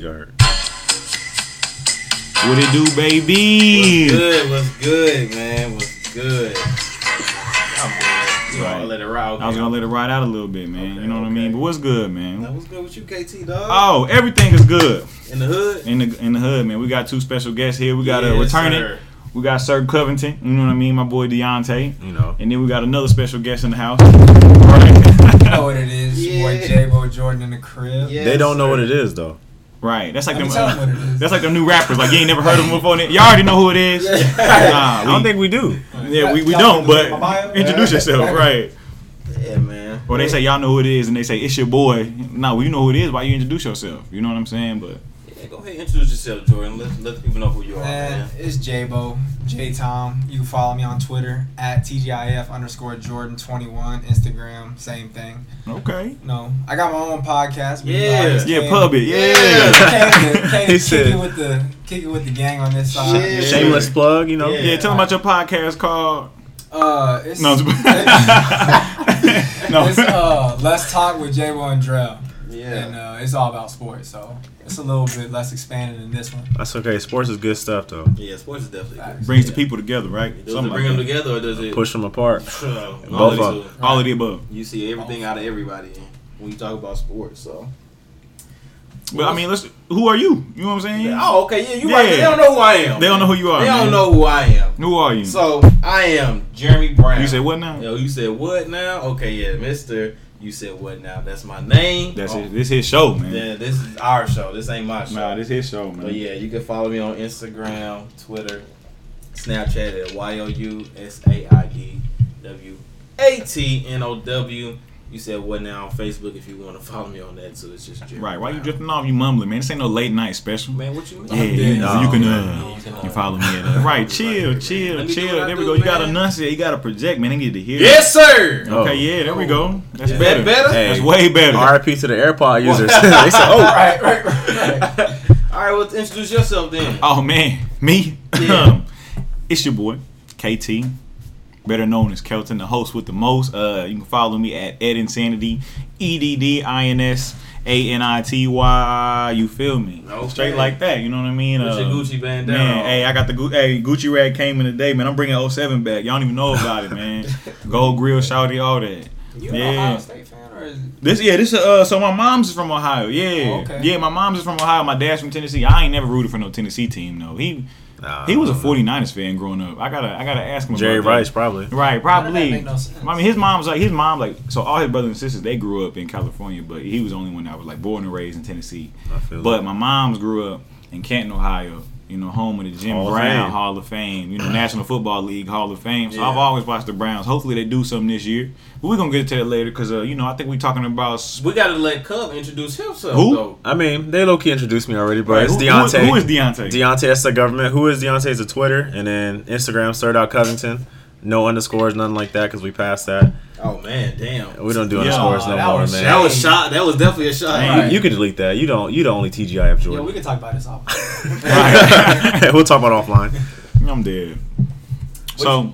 Yard. What it do, baby? What's good? What's good, man? What's good? I'm good. Right. gonna let it ride? I was gonna let it ride out a little bit, man. Okay, you know what I mean? But what's good, Now, man? what's good with you, KT dog? Oh, everything is good in the hood. in the in the hood, man. We got two special guests here. We got a Yes, returning. sir. We got Sir Covington. You know what I mean? My boy Deontay. You know. And then we got another special guest in the house. Right. know what it is. Your Boy J-Bo Jordan in the crib. Yes, they don't know sir. what it is though. Right. That's like Let them. me tell 'em what it is. That's like them new rappers. Like you ain't never heard of them before. y'all already know who it is. Nah, I don't think we do. Yeah, we, we don't. But introduce yourself, right? Yeah, man. Or they say y'all know who it is, and they say it's your boy. No, we know who it is. Why you introduce yourself? You know what I'm saying? But Yeah, go ahead, introduce yourself, Jordan. Let let people know who you are, Man, man. it's J-Bo, J-Tom. You can follow me on Twitter at TGIF underscore Jordan21. Instagram, same thing. okay. No, I got my own podcast. but, you know, I Yeah. Yeah, came- pub it. Yeah. Came to, came to He kick said- it with the kick it with the gang on this side. Shit. Shameless plug, you know. Yeah. Yeah, tell them about your podcast called. Uh, it's, No, no. it's uh, let's talk with J-Bo and Drell, Yeah. and uh, it's all about sports. So it's a little bit less expanded than this one. That's okay. Sports is good stuff though. yeah, sports is definitely good. Brings the people together, right? Does it Something bring like them that. together or does it Push them apart. All of the All of the above. You see everything out of everybody when you talk about sports. So. But I mean, let's. Who are you? You know what I'm saying? Oh, okay, yeah, you Yeah. right. They don't know who I am. They don't know who you are. They man. don't know who I am. Who are you? So I am Jeremy Brown. you said what now? Yo, you said what now? Okay, yeah, Mister. You said what now? That's my name. That's oh, it. This his show, man. Yeah, this is our show. This ain't my show. Nah, this his show, man. But yeah, you can follow me on Instagram, Twitter, Snapchat at Y O U S A I D W A T N O W. You said what now on Facebook if you want to follow me on that too. It's just Jeremy Right. Why you drifting off? You mumbling, man. This ain't no late night special. Man, what you mean? Yeah, you, No, you can. man. Uh, You can, uh, you follow me at uh, right. Chill, chill, Let do chill. There we do, go. You got to man. enunciate. You got to project, man. They need to hear. Yes, sir. Oh. Okay. Yeah. There we go. That's Is better. that better? Hey. That's way better. RIP to the AirPod users. they said, "Oh, Right, right, right. All right, well, introduce yourself then. Oh man, me. Yeah. it's your boy KT, better known as Kelton, the host with the most. Uh, you can follow me at Ed Insanity, E D D I N S A N I T Y. You feel me? Okay. Straight like that. You know what I mean? What's your Uh, Gucci bandana? Man, on? hey, I got the Gu- hey Gucci rag came in today, man. I'm bringing 07 back. Y'all don't even know about it, man. Gold grill, shouty, all that. You an Yeah. Ohio State fan or is it? This yeah, this uh so my mom's is from Ohio. Yeah. Oh, okay. Yeah, my mom's is from Ohio. My dad's from Tennessee. I ain't never rooted for no Tennessee team though. He Nah, he was a uh, don't 49ers fan growing up. I gotta I gotta ask him know. Jerry about that. Rice probably. Right, probably. that make no sense? I mean, his mom's like his mom like so all his brothers and sisters they grew up in California, but he was the only one that was like born and raised in Tennessee. I feel But it. my mom's grew up in Canton, Ohio. You know, home of the Jim Hall Brown Fame. Hall of Fame. You know, National Football League Hall of Fame. So Yeah. I've always watched the Browns. Hopefully they do something this year. But we're gonna get to that later because uh, you know I think we're talking about sp- We gotta let Cub introduce himself. Who? Though. I mean, they low key introduced me already, but Right, it's who- who- Deontay. who is Deontay? Deontay, that's the government. Who is Deontay? Is a Twitter, and then Instagram, Sir Dot Covington. No underscores, nothing like that, because we passed that. Oh man, damn. We don't do Yeah. underscores no more, man. That was shot. That was definitely a shot. Man, You, you can delete that. You don't. You the only TGIF Yo, Jordan. Yeah, we can talk about this off. Right. we'll talk about it offline. I'm dead. So,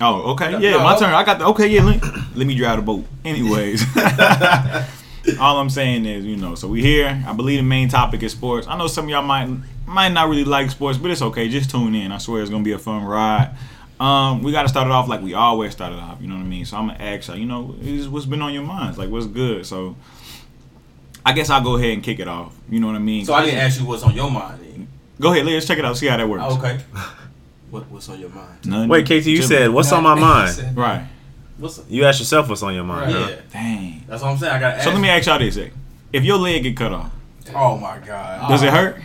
oh, okay, yeah, no. my turn. I got the okay. Yeah, let, let me drive the boat. Anyways, all I'm saying is, you know, so we here. I believe the main topic is sports. I know some of y'all might might not really like sports, but it's okay. Just tune in. I swear it's gonna be a fun ride. Um, we got to start it off like we always started off. You know what I mean? So I'm gonna ask y'all. You know, is what's been on your minds? Like, what's good? So. I guess I'll go ahead and kick it off. You know what I mean? So I didn't ask you what's on your mind. Then. Go ahead, let's check it out. See how that works. Okay. What What's on your mind? None. Wait, KT, you Chilling. said what's on my mind? right. What's You asked yourself what's on your mind. yeah? huh? Dang. That's what I'm saying. I got. So let me ask y'all this: eh? If your leg get cut off, Oh my god. does it hurt?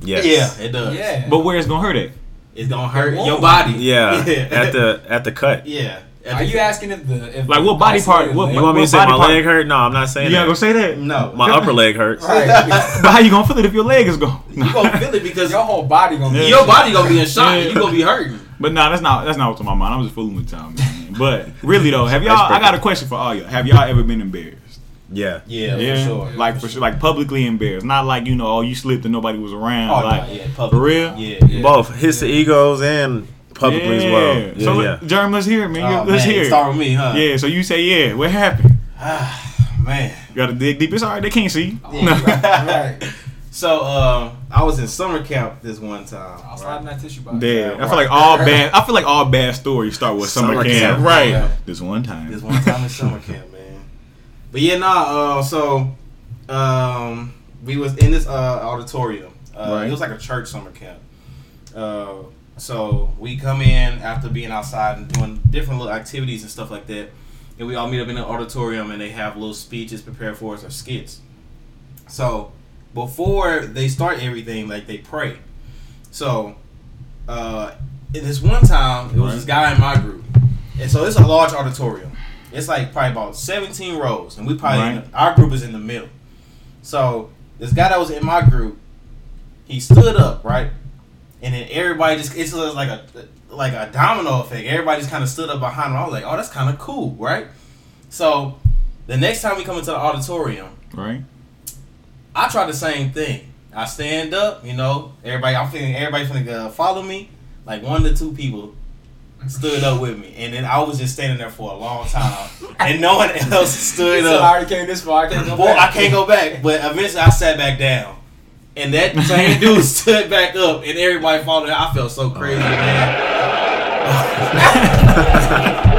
Yes. Yeah, it does. Yeah. But where it's gonna hurt at? It's gonna hurt Whoa. your body. Yeah. At the at the cut. yeah. Are you asking if the if Like, what body part- what- You want me to What say body my part- leg hurt? No, I'm not saying You not that. gonna say that? No. My upper leg hurts. Right. But how you gonna feel it if your leg is gone? You gonna feel it because Your whole body gonna be. Yeah. your body gonna be in shock. Yeah. and You gonna be hurting. But nah, that's not that's not what's on my mind. I'm just fooling with y'all, man. But really though, have y'all? I got a question for all y'all. Have y'all ever been embarrassed? Yeah. Yeah, yeah, for sure. like for sure, like publicly embarrassed. Not like you know, oh, you slipped and nobody was around. Oh, like no, yeah, public. for real. Yeah, yeah. Both hits the egos and publicly as well. Yeah, so yeah. let- Jerm, let's hear it, man. Oh, let's man, hear it. Start with me, huh? Yeah. So you say yeah. What happened? Ah, man. You gotta dig deep. It's alright. They can't see. Yeah. right. So um, I was in summer camp this one time. I'll slide in that tissue box. Dead. Yeah, I feel like all bad. I feel like all bad stories start with summer, Summer camp. camp. Right. Yeah. This one time. This one time in summer camp, man. But yeah, nah. Uh, so um, we was in this uh, auditorium. Uh, Right. It was like a church summer camp. Uh, so we come in after being outside and doing different little activities and stuff like that, and we all meet up in the auditorium and they have little speeches prepared for us or skits. So before they start everything, like they pray. So uh, this one time, it was this guy in my group, and so it's a large auditorium. It's like probably about seventeen rows, and we probably Right. our group is in the middle. So this guy that was in my group, he stood up right, and then everybody just it's like a like a domino effect. Everybody just kind of stood up behind him. I was like, oh, that's kind of cool, right? So the next time we come into the auditorium, Right. I try the same thing. I stand up, you know, everybody. I'm feeling everybody finna uh, follow me. Like one to two people stood up with me, and then I was just standing there for a long time, and no one else stood up. I already came this far. I can't go Boy, back. I can't go back. But eventually, I sat back down, and that same dude stood back up, and everybody followed. I felt so crazy, man.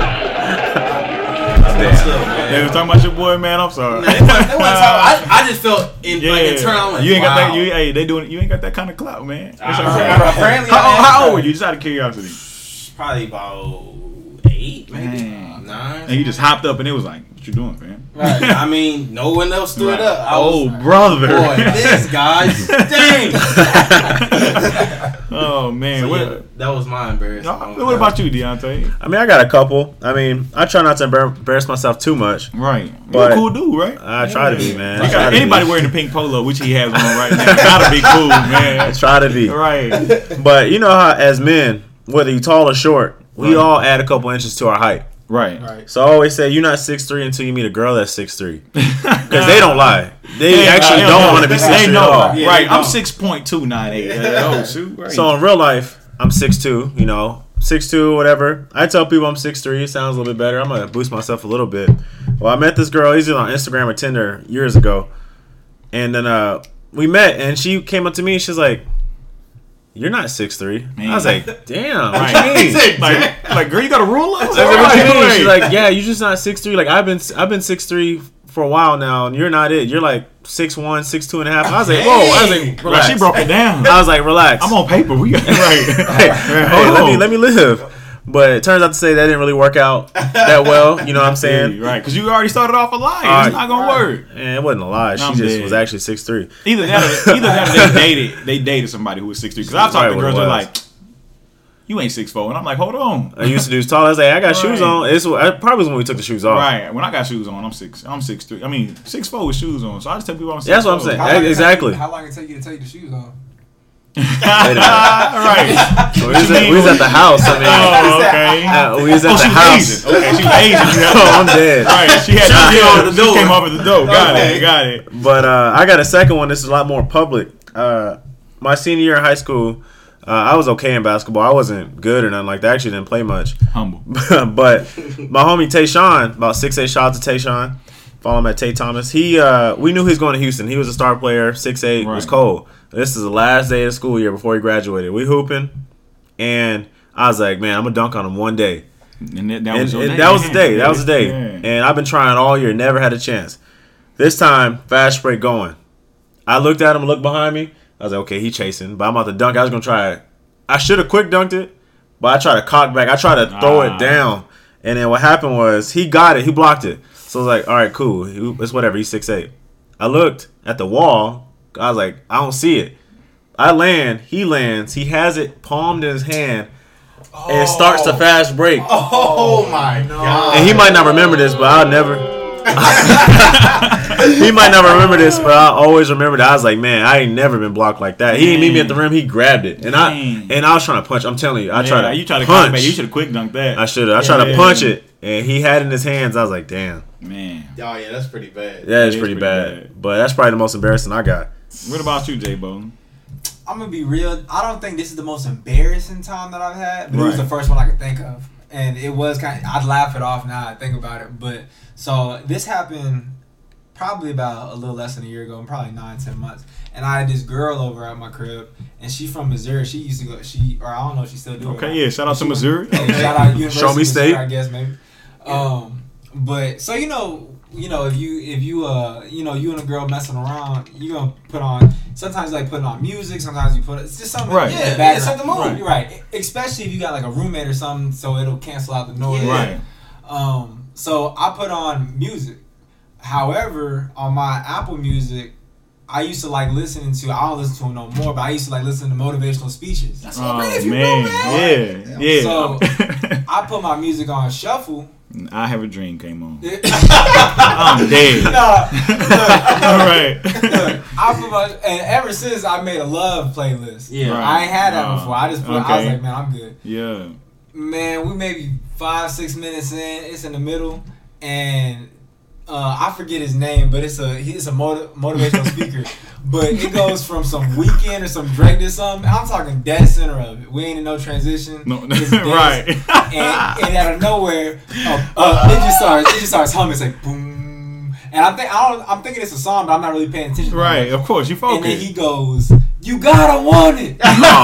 Stuff. They was talking about your boy, man. I'm sorry. Nah, it wasn't- it wasn't I, I just felt in yeah, like internal. I'm like, you ain't got that. You, hey, they doing. You ain't got that kind of clout, man. Uh, all right. apparently how, I old- am. how old were you? Just out of curiosity. Probably about eight, maybe Dang. nine. And you just hopped up, and it was like, "What you doing, man?" Right. I mean, no one else stood Right. up. I oh, was, brother. boy, this guy, dang. oh man. So, what, yeah, that was my embarrassing. No, what about you, Deontay? I mean, I got a couple. I mean, I try not to embarrass myself too much. Right. But- You're a cool dude, right? I try to be, man. You got to anybody be. wearing a pink polo, which he has on right now, gotta be cool, man. I man. try to be. Right. But you know how, as men, whether you're tall or short, we Right. all add a couple inches to our height. Right. Right. So I always say you're not six three until you meet a girl that's six three, because they don't lie. They They- actually they don't want to be six They three at know. all. Yeah, right. I'm six point two nine eight. Oh, shoot. Right. So in real life, I'm six two. You know, six two, whatever. I tell people I'm six three. It sounds a little bit better. I'm gonna boost myself a little bit. Well, I met this girl. He's on Instagram or Tinder years ago, and then uh, we met, and she came up to me. and She's like, "You're not six three. I was like, "Damn, Right. mean?" like, like, girl, you got a ruler? Like, what you mean? She's like, yeah, you're just not six three. Like I've been, I've been six three for a while now, and you're not it. You're like six one, six two and a half. I was like, whoa. I was like, Dang. like, she broke it down. I was like, relax. I'm on paper. We got right. Hey, hey, let me let me live. But it turns out to say that didn't really work out that well. You know what I'm saying? right? Because you already started off a lie. All it's not gonna Right. work. And it wasn't a lie. She I'm just dead. was actually six three. Either that, or, either that, or they dated. They dated somebody who was six three. Because I've talked Right, to what girls it that are like, "You ain't six four. and I'm like, "Hold on." I used to do as tall. I was like, I got shoes on. It's it probably was when we took the shoes off. Right. When I got shoes on, I'm six. I'm six three. I mean, six four with shoes on. So I just tell people I'm six. That's what I'm saying. How Exactly. take- How long it take you to take the shoes off? right. We was, at, we was at the house. I mean, Oh, okay. uh, we was at Oh, the she house. Asian. Okay, she was Asian. oh, I'm dead. Right. She had She she, came over the she door. came over the door. Got Okay. it. Got it. But uh, I got a second one. This is a lot more public. Uh, my senior year in high school, uh, I was okay in basketball. I wasn't good or nothing like that. I actually didn't play much. Humble. but my homie Tayshawn, about six eight, shout to Tayshawn. Follow him at Tay Thomas. He uh, we knew he was going to Houston. He was a star player, six eight. Was Right. cold. This is the last day of the school year before he graduated. We hooping, and I was like, man, I'm gonna dunk on him one day. And that, that And, was and day. that was the day. That was the day. Yeah. And I've been trying all year, never had a chance. This time, fast break going. I looked at him, looked behind me. I was like, okay, he chasing, but I'm about to dunk. I was gonna try it. I should have quick dunked it, but I tried to cock back. I tried to throw Ah. it down, and then what happened was he got it. He blocked it. So I was like, all right, cool. It's whatever. He's six eight. I looked at the wall. I was like, I don't see it. I land. He lands. He has it palmed in his hand, and starts to oh. fast break. Oh my god! And he might not remember this, but I'll never. he might not remember this, but I always remember that. I was like, man, I ain't never been blocked like that. He didn't meet me at the rim. He grabbed it, and I and I was trying to punch. I'm telling you, I Yeah, tried to you tried to punch. punch. You should have quick dunked that. I should have. I tried to Yeah. punch it, and he had it in his hands. I was like, damn, Man. Oh yeah, that's pretty bad. Yeah, that is is pretty, pretty bad. bad. But that's probably the most embarrassing I got. What about you, J Bo? I'm gonna be real. I don't think this is the most embarrassing time that I've had, but it was the first one I could think of, and it was kind. Of, I'd laugh it off now. I think about it, but so this happened probably about a little less than a year ago, and probably nine, ten months. And I had this girl over at my crib, and she from Missouri. She used to go. She or I don't know. if She still do. Okay, yeah. Shout out to She went- Missouri. Shout out University Show me Missouri, state. I guess maybe. Um, but so you know, you know, if you if you uh you know you and a girl messing around, you gonna put on sometimes like putting on music, sometimes you put it's just something Right. Yeah, the yeah, set the mood. Right. right, especially if you got like a roommate or something, so it'll cancel out the noise. Yeah. Right. Um, so I put on music. However, on my Apple Music, I used to like listening to. I don't listen to them no more, but I used to like listen to motivational speeches. That's Oh all right if you man, know, man. yeah, yeah. So- I put my music on shuffle. I have a dream came on. I'm dead. look, All right. look, I put my and ever since I made a love playlist. Yeah. Right. I ain't had that Uh, before. I just put. I was like, man, I'm good. Yeah. Man, we maybe five, six minutes in. It's in the middle, and uh, I forget his name, but it's a he's a motiv- motivational speaker. But it goes from some Weeknd or some Drake to something. I'm talking dead center of it. We ain't in no transition. No, right. and, and out of nowhere, uh, uh, it just starts. It just starts humming. It's like boom, and I think I don't. I'm thinking it's a song, but I'm not really paying attention. right. Of course, you focus. And then he goes, "You gotta want it. Oh,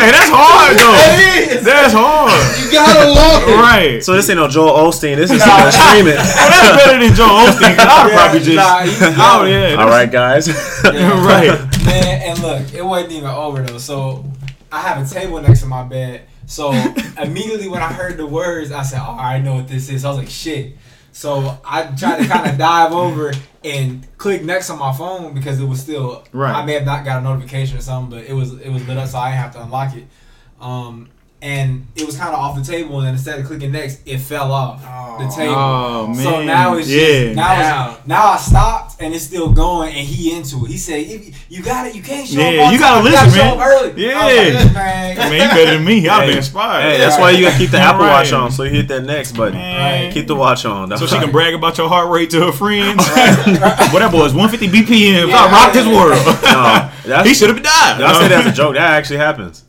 Hey, that's hard though. That's hard. You gotta love it. Right. So this ain't no Joel Osteen. This is Nah. something streaming. Well, that's better than Joe Osteen. 'cause I would probably just. nah, oh yeah. All right, guys. Yeah. Right. Man, and look, it wasn't even over though. So I have a table next to my bed. So immediately when I heard the words, I said, "Oh, I know what this is." I was like, "Shit." So I tried to kind of dive over and click next on my phone because it was still. Right. I may have not got a notification or something, but it was it was lit up, so I didn't have to unlock it. Um, and it was kind of off the table, and then instead of clicking next, it fell off the oh. table. Oh man. So now it's yeah. just now, Now. It's, now I stopped and it's still going and he into it. He said, you got it, you can't show Yeah, up on you gotta time, listen, show man. up early." Yeah. I was like, man. Man, you better than me. I've been inspired. Hey, that's why you gotta keep the Apple Right. Watch on, so you hit that next button. Man. Keep the watch on. That's So she can brag about your heart rate to her friends. what that boy is 150 BPM. Yeah. I rocked his world. No, he should have died. I say that's a joke. That actually happens.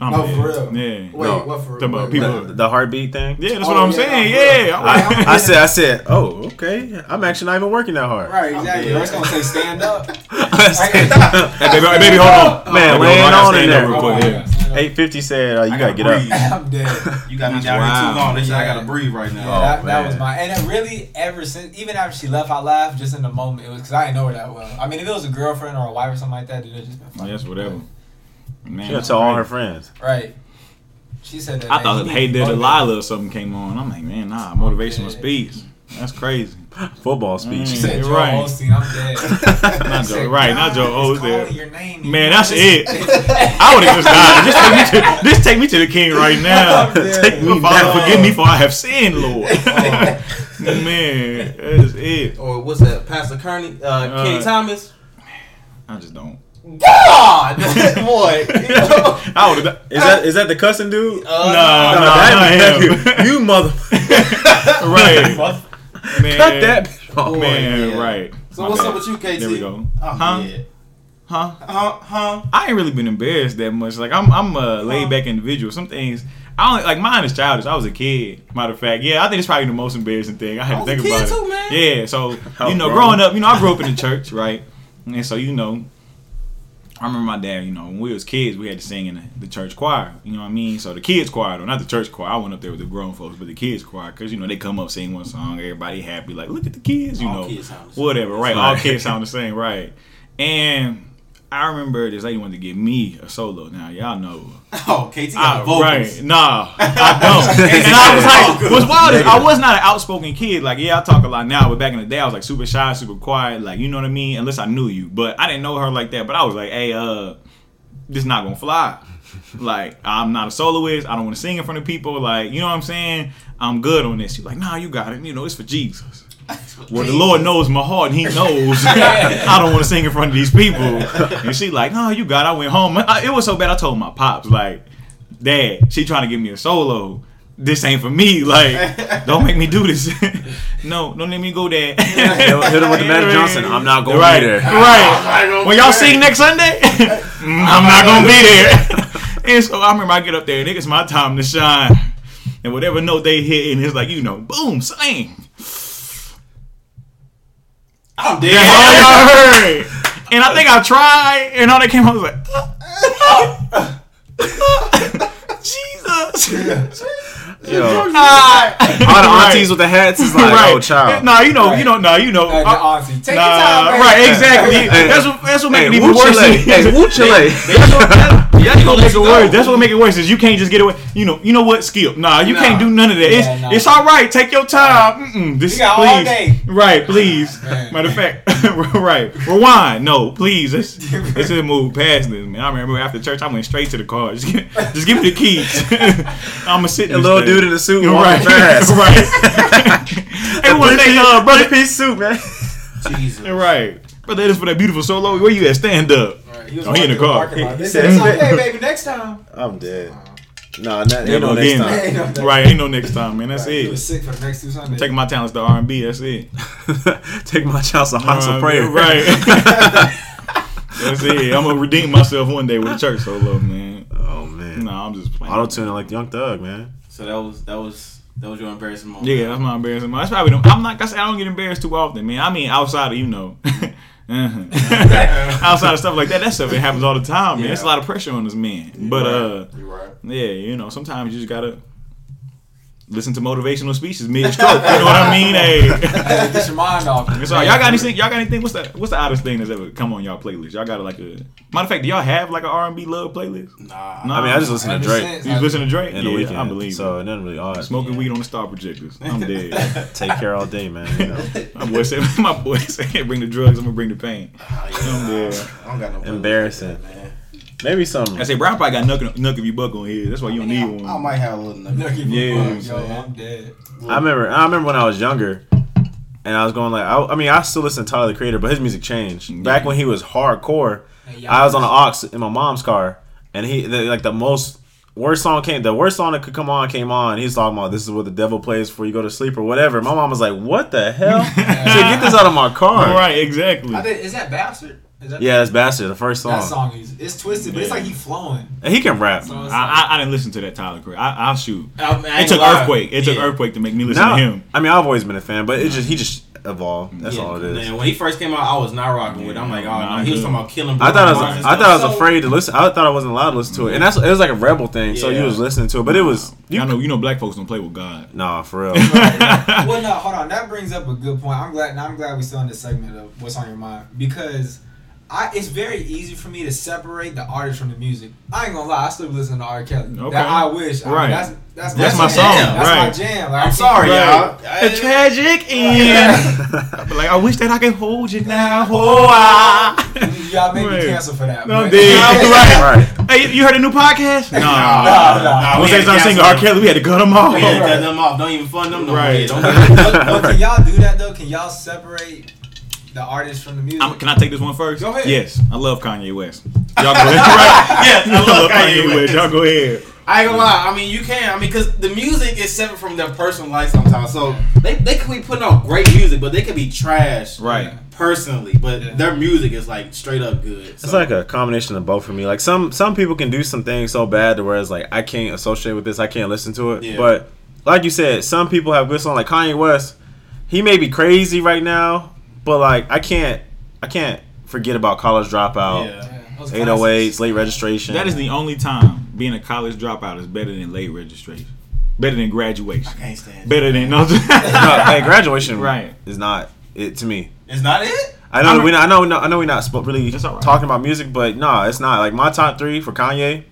I'm Oh, dead. for real? Yeah. Wait, No. what for? Talking about what- people- The, the heartbeat thing. Yeah, that's Oh, what I'm yeah, saying. Yeah. I'm real. like- I said, I said, oh, okay. I'm actually not even working that hard. Right, exactly. dead. It's gonna say stand up. Hey, baby, hey, baby, hold on. Man, Baby, laying on in there. real quick, yeah. Eight fifty said uh, you I gotta gotta get up. I'm dead. You got me That's down wild. here too long. They said I gotta breathe right now. Yeah, that, that was my and it really ever since even after she left I laughed just in the moment it was because I didn't know her that well I mean if it was a girlfriend or a wife or something like that it would just been Oh, funny yes, whatever. Man, She gonna that's all her friends. right she said that I thought he Hey needs to There. Delilah or something came on. I'm like, man, nah, motivational Yeah. speech. That's crazy. Football speech. she Mm. said You're right. Osteen I'm dead Not Joe, said, right? Not Joe is Osteen. your name. Man, that's it. I would have just died. Just take me to, just take me to the King right now. Take me, Father, now. forgive me for I have sinned, Lord. Man, that's it. Or what's that? Pastor Kearney, uh, Kenny Uh, Thomas. I just don't. God, boy. You know? I would have. Is that is that the cussing dude? Uh, Nah, No, nah, that- not him. you mother. right, man. Cut that. Oh, man. yeah. Right. So My what's bad. up with you, KT? There we go. I'm Huh? dead. Huh? Huh? Huh? I ain't really been embarrassed that much. Like I'm, I'm a laid back individual. Some things I don't like. Mine is childish. I was a kid. Matter of fact, yeah, I think it's probably the most embarrassing thing. I had I to was a think kid about it. man. Yeah, so you know, grown? growing up, you know, I grew up in the church, right? And so you know, I remember my dad. You know, when we was kids, we had to sing in the, the church choir. You know what I mean? So the kids choir, though, not the church choir. I went up there with the grown folks, but the kids choir, because you know they come up sing one song, everybody happy, like look at the kids, you All know, kids sound the same. whatever, right? All kids sound the same, right? And I remember this lady wanted to give me a solo. Now y'all know Oh, KT got I, vocals. right. Nah, I don't. and I was like, what's wild is I was not an outspoken kid. Like, yeah, I talk a lot now, but back in the day, I was like super shy, super quiet. Like, you know what I mean? Unless I knew you, but I didn't know her like that. But I was like, hey, uh, this not gonna fly. Like, I'm not a soloist. I don't want to sing in front of people. Like, you know what I'm saying? I'm good on this. She's like, nah, you got it. You know, it's for Jesus. Well, the Lord knows my heart, and He knows I don't want to sing in front of these people. And she like, no, you got. It. I went home. I, it was so bad. I told my pops like, Dad, she trying to give me a solo. This ain't for me. Like, don't make me do this. no, don't let me go there. Hit him with the Magic Johnson. I'm not gonna right, be there. Right. When y'all sing next Sunday, Mm, I'm not gonna be there. and so I remember I get up there and it's my time to shine. And whatever note they hit, and it's like, you know, boom, sing. I'm That's dead. all y'all heard. And I think I tried, and all that came out was like, Jesus. Yo, all Ah. the aunties with the hats is like, right. oh, child. Nah, you know, Right. you know, nah, you know. Hey, the uh, auntie. Take nah, your time, baby. right, exactly. Hey. that's what that's what Hey, makes me even worse. chile. Hey, woo chile. That's what, that, that's what gonna make it worse. That's what make it worse is you can't just get away. You know, you know what? Skip. Nah, you Nah. can't do none of that. Yeah, it's nah. it's all right. Take your time. Mm-mm, this We got please. all day. Right, please. Man. Matter of fact, right. Rewind. No, please. Let's let's just move past this, man. I remember after church, I went straight to the car. Just, get, just give me the keys. I'm gonna sit. A little dude in a suit Right, walking fast. right. hey, one thing, uh, brother. Three piece suit, man. Jesus. Right, brother. That is for that beautiful solo. Where you at? Stand up. Right, he Oh, he in the car. parking lot. He said- said, "It's okay, baby. Next time." I'm dead. No, not, ain't Never no next again. time. Ain't no next Right, ain't no next time, man. That's Right, He was it. sick for the next two Sundays. Taking my talents to R and B. That's it. Take my child's a house of prayer. Right. That's it. I'm gonna redeem myself one day with a church solo, man. Oh man. No, I'm just playing. Auto tuning like Young Thug, man. So that was that was that was your embarrassing moment. Yeah, that's my embarrassing. moment. That's probably. The, I'm not. Like I said I don't get embarrassed too often, man. I mean, outside of you know, uh-huh. outside of stuff like that, that stuff it happens all the time, man. It's a lot of pressure on us men. But uh, You're right. yeah, you know, sometimes you just gotta listen to motivational speeches mid stroke. You know what I mean? Hey. Hey, get your mind off. It's all right. Y'all got anything? Y'all got anything? What's the What's the oddest thing that's ever come on y'all playlist? Y'all got like a matter of fact. Do y'all have like an R and B love playlist? Nah. No. I mean, I just listen to Drake You just listen to Drake? in the yeah, Weeknd. I believe. so it. it doesn't really odd. Smoking weed on the star projectors. I'm dead. Take care all day, man. You know? my boy said. My boy said, "Bring the drugs. I'm gonna bring the pain." Ah, I'm yeah. dead. I don't got no Embarrassing. man. Maybe some. I say Brown probably got nuck, nuck of you buck on here. That's why you don't I, need I one. might have a little. No, nugget. keep Yeah, it you know going. Yo, I'm dead. I remember. I remember when I was younger, and I was going like, I, I mean, I still listen to Tyler the Creator, but his music changed. Back when he was hardcore, Hey, I was on an aux in my mom's car, and he the, like the most worst song came. The worst song that could come on came on. He's talking about this is what the devil plays before you go to sleep or whatever. My mom was like, "What the hell? so get this out of my car." Right, exactly. I think, is that bastard? Is that Yeah, that's Bastard, the first song. That song is it's twisted, but it's like he flowing. And he can rap. So it's I, I, I didn't listen to that Tyler Creator. I, I'll shoot. I, I It took lie. earthquake. It took Yeah. earthquake to make me listen Now, to him. I mean, I've always been a fan, but it just he just evolved. That's Yeah, all it is. Man, when he first came out, I was not rocking with. it. I'm like, oh Nah, no, he was talking about killing. I thought I was brothers and I thought I was. So- afraid to listen. I thought I wasn't allowed to listen to it, and that's it was like a rebel thing. So you was listening to it, but it was you I know you know black folks don't play with God. Nah, for real. well, no, hold on. That brings up a good point. I'm glad. I'm glad we still in this segment of what's on your mind because I. It's very easy for me to separate the artist from the music. I ain't gonna lie. I still listen to R. Kelly. Okay. That I wish. I mean, Right. that's that's, That's my my jam. song, That's right. my jam. Like, I I'm sorry, Right. y'all. A tragic end. like I wish that I could hold you now. Oh, oh I. Ah. Y'all made Right. me cancel for that. No, but- dude. right. right. Hey, you heard a new podcast? No. Nah, nah. nah, Once we they had start to singing R. Kelly, we had to cut them off. We had to cut them off. Don't even fund them no Right. more. Don't do that. But can y'all do that though? Can y'all separate the artist from the music? I'm, can I take this one first? Go ahead. Yes, I love Kanye West. Y'all go ahead. right? Yes, I love Kanye West. Y'all go ahead. I ain't gonna lie. I mean, you can. I mean, because the music is separate from their personal life sometimes. So they they could be putting out great music, but they could be trash Right. personally. But Yeah. their music is like straight up good. It's like a combination of both for me. Like some some people can do some things so bad to where it's like I can't associate with this. I can't listen to it. Yeah. But like you said, some people have good song. Like Kanye West, he may be crazy right now, but like I can't I can't forget about College Dropout, yeah. Yeah, 808s. Late Registration. That is the only time being a college dropout is better than late registration, better than graduation, I can't stand. better than no. no, hey, graduation Right. is not it to me. It's not it. I know we. I know. I know we're not spo- really That's all right. talking about music, but no, it's not. Like my top three for Kanye,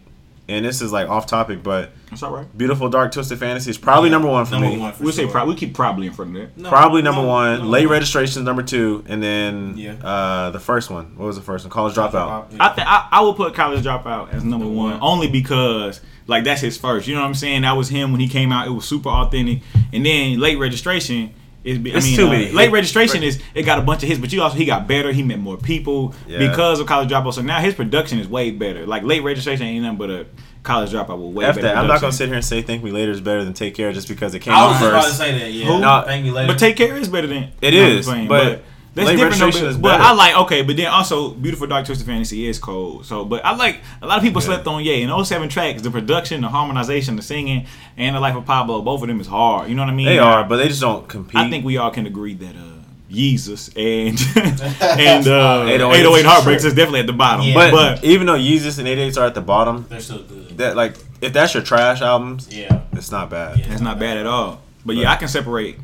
and this is like off topic, but That's all right. "Beautiful Dark Twisted Fantasy" is probably number one for Number me. one for We'll say pro- we keep probably in front of that. No, Probably number no, one. no, Late no. Registration is number two, and then Yeah. uh, the first one. What was the first one? College Dropout. I think I, I would put college dropout as number one only because like that's his first. You know what I'm saying? That was him when he came out. It was super authentic. And then late registration is. I It's mean, too uh, many. late registration is it got a bunch of hits, but you also he got better. He met more people Yeah. because of college dropout. So now his production is way better. Like late registration ain't nothing but a college dropout with way F better. that. I'm not gonna sit here and say "Thank Me Later" is better than "Take Care" just because it came out first. I was just about to say that. Yeah. Who? No, Thank me later. But take care is better than It you know is, saying? but that's Late different. though, Registration but, is but. I like okay, but then also beautiful dark twisted fantasy is cold. So, but I like a lot of people Yeah. slept on Ye and those seven tracks. The production, the harmonization, the singing, and the life of Pablo. Both of them is hard. You know what I mean? They are, but they just don't compete. I think we all can agree that uh, Yeezus and and uh, 808 808 Heartbreaks is definitely at the bottom. Yeah. But, But, even though Yeezus and 88s are at the bottom, They're so good. that like if that's your trash albums, Yeah. it's not bad. Yeah. that's not bad at all. But yeah, I can separate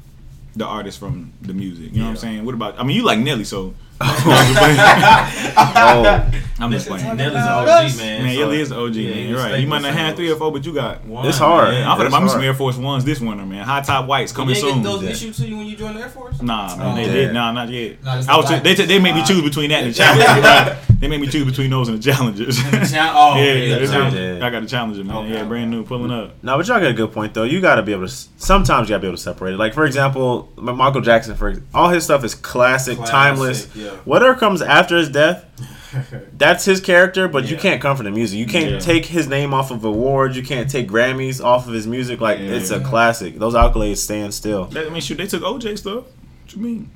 the artist from the music. You know what I'm saying? What about? I mean, you like Nelly, so oh. oh, I'm just playing. Nelly's an OG, man. Man, so- Nelly is OG, yeah, man. You're right. You might not have three or four, but you got. One, It's hard. man. I'm gonna buy me some. Air Force Ones this winter, man. High top whites coming you didn't soon. get those Yeah. issues to you when you joined the Air Force? Nah, man, Oh, they did. Nah, not yet. Nah, I was. the They, they made me choose between that and the Challenger. Right? They made me choose between those and the Challengers. Oh, yeah, yeah, it's- Yeah. I got the Challenger, man. Okay, yeah, brand new, pulling up. no, but y'all got a good point though. You got to be able to. Sometimes you got to be able to separate it. Like for example, Michael Jackson. For all his stuff is classic, Classic, timeless. yeah. Whatever comes after his death, that's his character. But you can't come from the music. You can't Yeah. take his name off of awards. You can't take Grammys off of his music. Like Yeah. it's a classic. Those accolades stand still. I mean, shoot, they took OJ stuff. What you mean?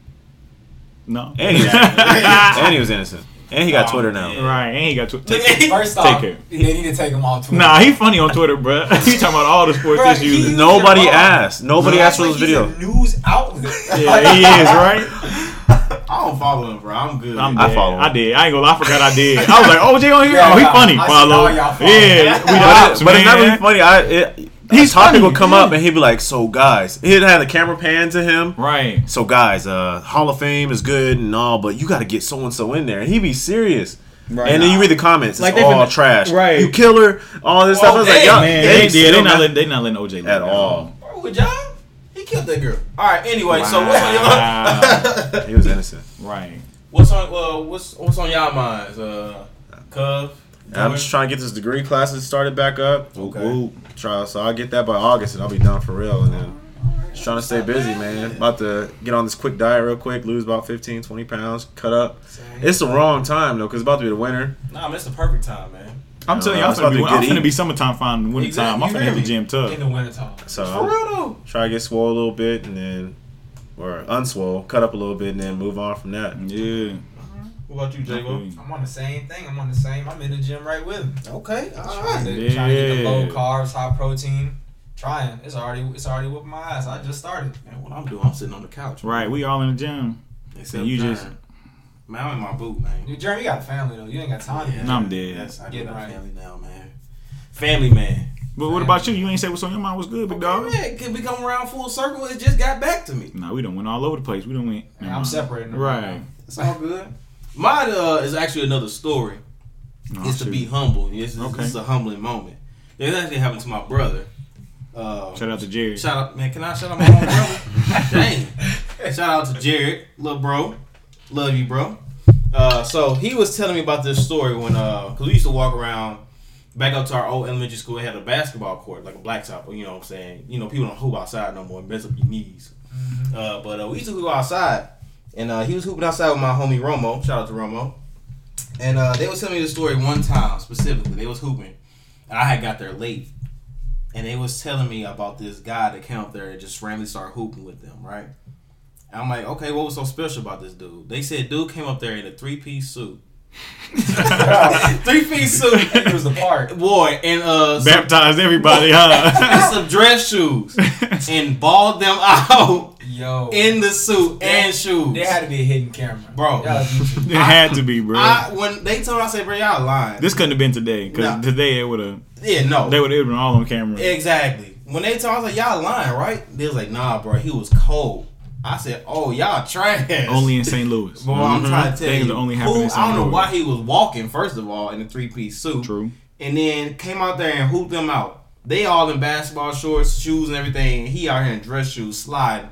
No. And he was, and he was innocent. And he got Oh, Twitter now. man. right, and he got to take. First Take off, it. they need to take them all to Nah, he funny on Twitter, bro. he talking about all the sports Bruh, issues. Nobody asked. Nobody asked for those videos. A news outlet. Yeah, he is right. I don't follow him, bro. I'm good. I'm I follow him. I did. I ain't gonna lie. I forgot I did. I was like, oh, OJ on here. Yeah, oh, he yeah. funny. I see Follow. follow. Yeah, we the But, it, but it's not really funny. I it, He's his topic funny, would come yeah. up and he'd be like, "So guys," he'd have the camera pan to him. Right. So guys, uh, Hall of Fame is good and all, but you got to get so and so in there, and he'd be serious. Right. And then you read the comments, it's Like they all finna- trash. right. You killer, all this stuff. I was like, hey, y'all, Man, they they, yeah, they not got- letting they not letting OJ live At all. long. Bro, with John, he killed that girl. All right. Anyway, so what's on He was innocent. Right. what's on uh, what's what's on y'all minds? Uh, Cub. And I'm just trying to get this degree classes started back up. Whoop, Okay. whoop. Try, so I'll get that by August, and I'll be done for real. And then just trying to stay busy, man. About to get on this quick diet real quick, lose about 15, 20 pounds, cut up. It's the wrong time though, cause it's about to be the winter. Nah, man, it's the perfect time, man. I'm telling you, no, I'm it's about finna to be, be I'm finna be summertime fine in the winter time. I'm Exactly. finna hit the gym tough. in the wintertime. So For real though. try to get swole a little bit, and then or unswole, cut up a little bit, and then move on from that. Yeah. What about you, J-Bo? I'm on the same thing. I'm on the same. I'm in the gym right with him. Okay. All Trying to, Yeah. trying to get the low carbs, high protein. Trying. It's already it's already whooping my ass. I just started. And what I'm doing, I'm sitting on the couch. Right. We all in the gym. Except you John. just- Man, I'm in my boot, man. You Jeremy, you got a family though. You ain't got time. Yeah. No, I'm dead. Yes, I Getting get right. right. family now, man. Family man. But what about you? You ain't say what's on your mind. What's good, big dog? Okay, man, can we come around full circle? It just got back to me. Nah, we don't went all over the place. We don't went. I'm separating them Right. It's all good. Mine uh, is actually another story. Oh, it's to be humble. It's, is, Okay. this is a humbling moment. It actually happened to my brother. Uh, Shout out to Jared. Shout out, man. Can I shout out my own brother? Dang. Shout out to Jared, little bro. Love you, bro. Uh, so he was telling me about this story when, uh, cause we used to walk around back up to our old elementary school. It had a basketball court, like a blacktop. You know what I'm saying? You know, people don't hoop outside no more. And mess up your knees. Uh, but uh, we used to go outside, and uh, he was hooping outside with my homie Romo. Shout out to Romo. And uh, they was telling me the story one time specifically. They was hooping, and I had got there late and they was telling me about this guy that came up there and just randomly started hooping with them, right? And I'm like, okay, what was so special about this dude? They said dude came up there in a three piece suit. three feet suit. It was the part. Boy, and uh some, Baptized everybody, huh? and some dress shoes. And balled them out Yo. in the suit and shoes. there had to be a hidden camera. Bro. Y'all was YouTube. it had to be, bro. I, when they told me, I said, bro, y'all lying. this couldn't have been today, because Nah. today it would have. yeah, no. They would have been all on camera. Exactly. When they told me, I was like, y'all lying, right? They was like, nah, bro, he was cold. I said, oh, y'all trash. Only in St. Louis. Boy, I'm Mhm. trying to tell Things you. that only who- in St. I don't know Louis. why he was walking, first of all, in a three piece suit. True. And then came out there and hooped them out. They all in basketball shorts, shoes, and everything. And he out here in dress shoes, sliding,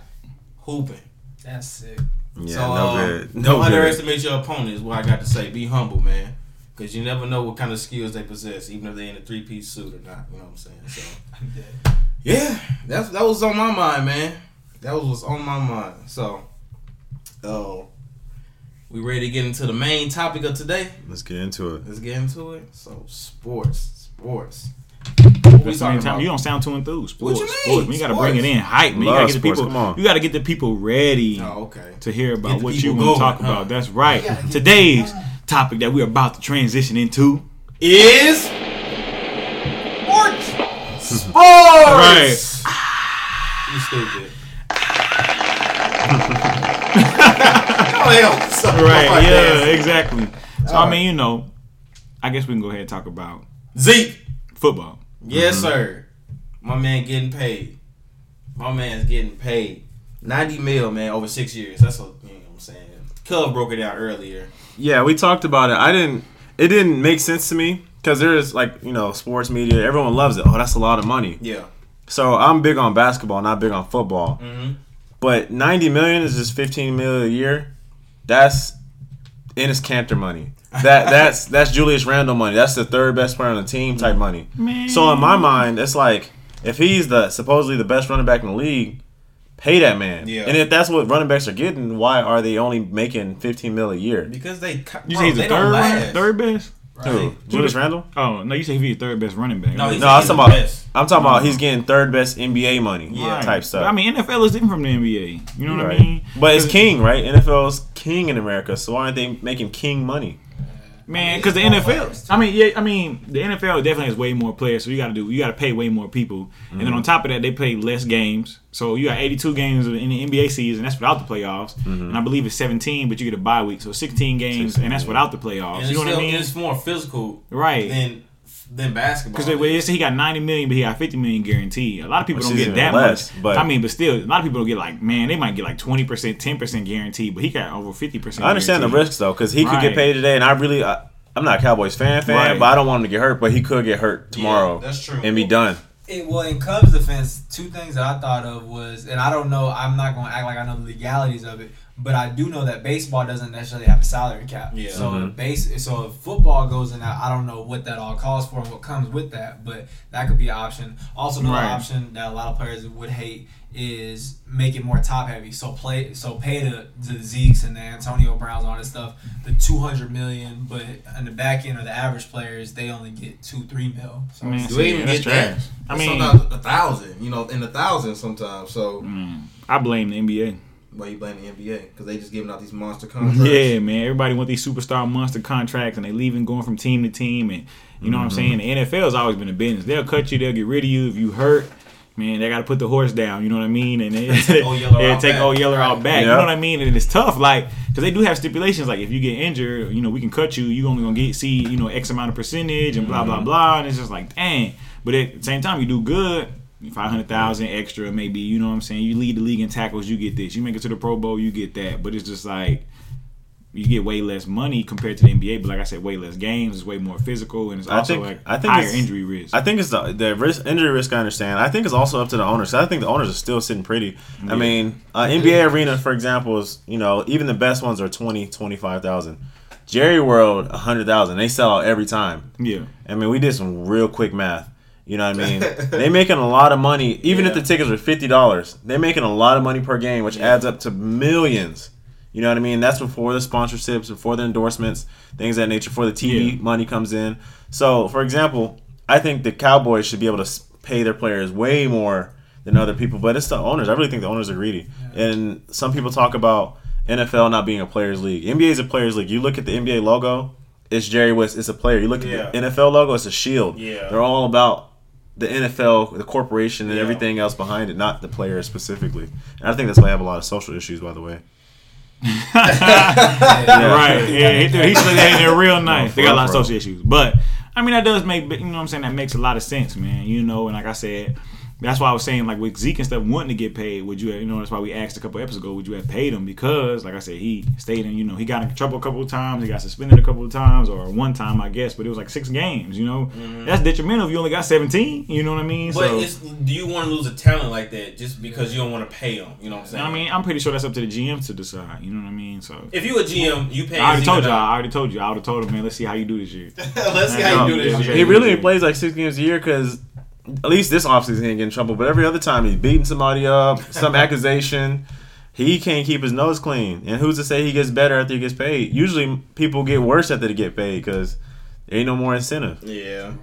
hooping. That's sick. Yeah, so, no um, good. Don't good. underestimate your opponent, is what I got to say. Be humble, man. Because you never know what kind of skills they possess, even if they're in a three piece suit or not. You know what I'm saying? So, yeah, that's that was on my mind, man. That was what's on my mind. So, oh, we ready to get into the main topic of today? Let's get into it. Let's get into it. So, sports, sports. What we the talking main time. about? You don't sound too enthused. What Sports, you mean? sports. We gotta bring it in hype, man. You gotta get the people. come on. You gotta get the people ready Oh, okay. to hear about what you want to talk huh? about. That's right. Yeah, get Today's topic that we're about to transition into. Is sports. Sports. Right. you stupid? Right. like Yeah. that. Exactly. So I mean, you know, I guess we can go ahead and talk about Zeke. football. Yes, sir. My man getting paid. My man's getting paid. 90 mil, man, over six years. That's what, you know what I'm saying. Cub broke it down earlier. Yeah, we talked about it. I didn't. It didn't make sense to me because there is like you know sports media. Everyone loves it. Oh, that's a lot of money. Yeah. So I'm big on basketball, not big on football. Mm-hmm. But 90 million is just 15 million a year. That's Enes Kanter money. That that's that's Julius Randle money. That's the third best player on the team type money. Man. So in my mind, it's like if he's the supposedly the best running back in the league, pay that man. Yeah. And if that's what running backs are getting, why are they only making 15 mil a year? Because they, bro, You say he's the they third, don't runner, last. third best? Who? Julius Randle? Oh no, you say he's the third best running back. No, he's, No, I was he's talking the about best. I'm talking about uh-huh. he's getting third best NBA money Yeah. type stuff. But, I mean, NFL is different from the NBA. You know what Right. I mean? But it's king, right? NFL's king in America, so why aren't they making king money? Man, because the NFL. I mean, yeah, I mean, the NFL definitely has way more players, so you got to do, you got to pay way more people, and then mm-hmm. on top of that, they play less games. So you got 82 games in the NBA season. That's without the playoffs, mm-hmm. and I believe it's 17, but you get a bye week, so 16 games, and that's without the playoffs. And You know it's, what I mean? it's more physical Right. than than basketball. Because they, they say he got 90 million, but he got 50 million guaranteed. A lot of people Which don't get that less, much. but- I mean, but still, a lot of people don't get like, man, they might get like 20%, 10% guaranteed, but he got over 50%. I understand the risks though, because he could get paid today, and I really, I, I'm not a Cowboys fan fan, Right. but I don't want him to get hurt. But he could get hurt tomorrow that's true. and be done. It, well, in Cubs' defense, two things that I thought of was, and I don't know, I'm not going to act like I know the legalities of it, but I do know that baseball doesn't necessarily have a salary cap. Yeah. So Mhm. if base, so if football goes in that, I don't know what that all calls for and what comes with that, but that could be an option. Also, another Right. option that a lot of players would hate is make it more top heavy. So play, so pay the the Zekes and the Antonio Browns and all this stuff the 200 million, but in the back end of the average players, they only get two, three mil. So Man, it's- Do they even that's get that? I mean, sometimes a thousand, you know, in the thousand sometimes. So mm, I blame the NBA. Why you blame the NBA? Because they just giving out these monster contracts. Yeah, man. Everybody want these superstar monster contracts, and they leaving, going from team to team, and you know what I'm mm-hmm. saying. The NFL has always been a business. They'll cut you, they'll get rid of you if you hurt. Man, they got to put the horse down. You know what I mean? And they Old Yeller yeah, out take back. old Yeller out back. You know what I mean? And it's tough, like because they do have stipulations. Like if you get injured, you know we can cut you. You only gonna get see you know X amount of percentage and blah blah mm-hmm. blah. And it's just like dang. But at the same time, you do good. Five hundred thousand extra, maybe. You know what I'm saying? You lead the league in tackles, you get this. You make it to the Pro Bowl, you get that. But it's just like you get way less money compared to the NBA. But like I said, way less games. It's way more physical, and it's I also think- like I think higher it's- injury risk. I think it's the the risk, injury risk. I understand. I think it's also up to the owners. I think the owners are still sitting pretty. Yeah. I mean, uh, NBA arena, for example, is you know even the best ones are 20, 25,000. Jerry World, hundred thousand. They sell out every time. yeah. I mean, we did some real quick math. You know what I mean? they making a lot of money, even if the tickets are fifty dollars. They're making a lot of money per game, which Yeah. adds up to millions. You know what I mean? That's before the sponsorships, before the endorsements, things of that nature. Before the TV Yeah. money comes in. So, for example, I think the Cowboys should be able to pay their players way more than other people, but it's the owners. I really think the owners are greedy. And some people talk about NFL not being a players' league. NBA is a players' league. You look at the NBA logo, it's Jerry West. It's a player. You look Yeah. at the NFL logo, it's a shield. Yeah. They're all about the NFL, the corporation, and Yeah. everything else behind it, not the players specifically. And I think that's why I have a lot of social issues, by the way. Right. Yeah, he, he said that in there real nice. No, they got a lot of social issues. But I mean that does make you know what I'm saying, that makes a lot of sense, man. You know, and like I said, that's why I was saying like with Zeke and stuff wanting to get paid, would you have, you know, that's why we asked a couple episodes ago, would you have paid him? Because like I said, he stayed in, you know, he got in trouble a couple of times, he got suspended a couple of times, or one time I guess, but it was like six games, you know. Mm-hmm. That's detrimental if you only got seventeen, you know what I mean? But so it's, do you want to lose a talent like that just because you don't want to pay them? You know what I'm saying? I mean, I'm pretty sure that's up to the GM to decide. You know what I mean? So if you a GM, you pay. I already Zeke told you. enough. I already told you. I would have told him, man. Let's see how you do this year. Let's see how you do this. yeah. shit. He really plays like six games a year because at least this offseason he didn't get in trouble. But every other time he's beating somebody up, some accusation. He can't keep his nose clean. And who's to say he gets better after he gets paid? Usually people get worse after they get paid because there ain't no more incentive. Yeah.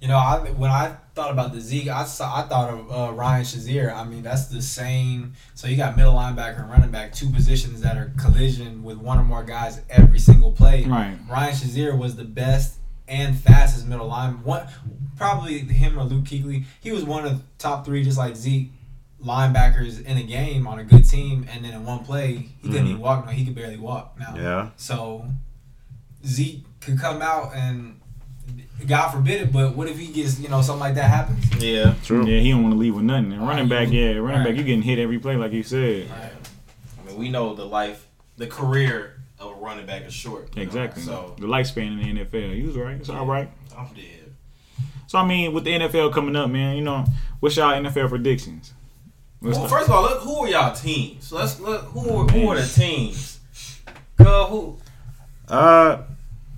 You know, I when I thought about the Zeke, I saw, I thought of uh, Ryan Shazier. I mean, that's the same. So you got middle linebacker and running back, two positions that are collision with one or more guys every single play. Right. Ryan Shazier was the best and fastest middle line. One, probably him or Luke Kuechly. He was one of the top three, just like Zeke. linebackers in a game on a good team, and then in one play he couldn't Mhm. even walk. No, he could barely walk now. Yeah. So Zeke could come out and God forbid it, but what if he gets you know something like that happens? Yeah. True. Yeah, he don't want to leave with nothing. And running back, yeah, running Right. back, you getting hit every play, like you said. I mean, we know the life, the career of a running back is short. you know, Exactly. So the lifespan in the NFL. He was right. It's all right. I'm dead. So I mean, with the NFL coming up, man, you know, what's y'all NFL predictions? Let's Well, first of all, look who are y'all teams? Let's look who are, who are the teams? Girl, who Uh,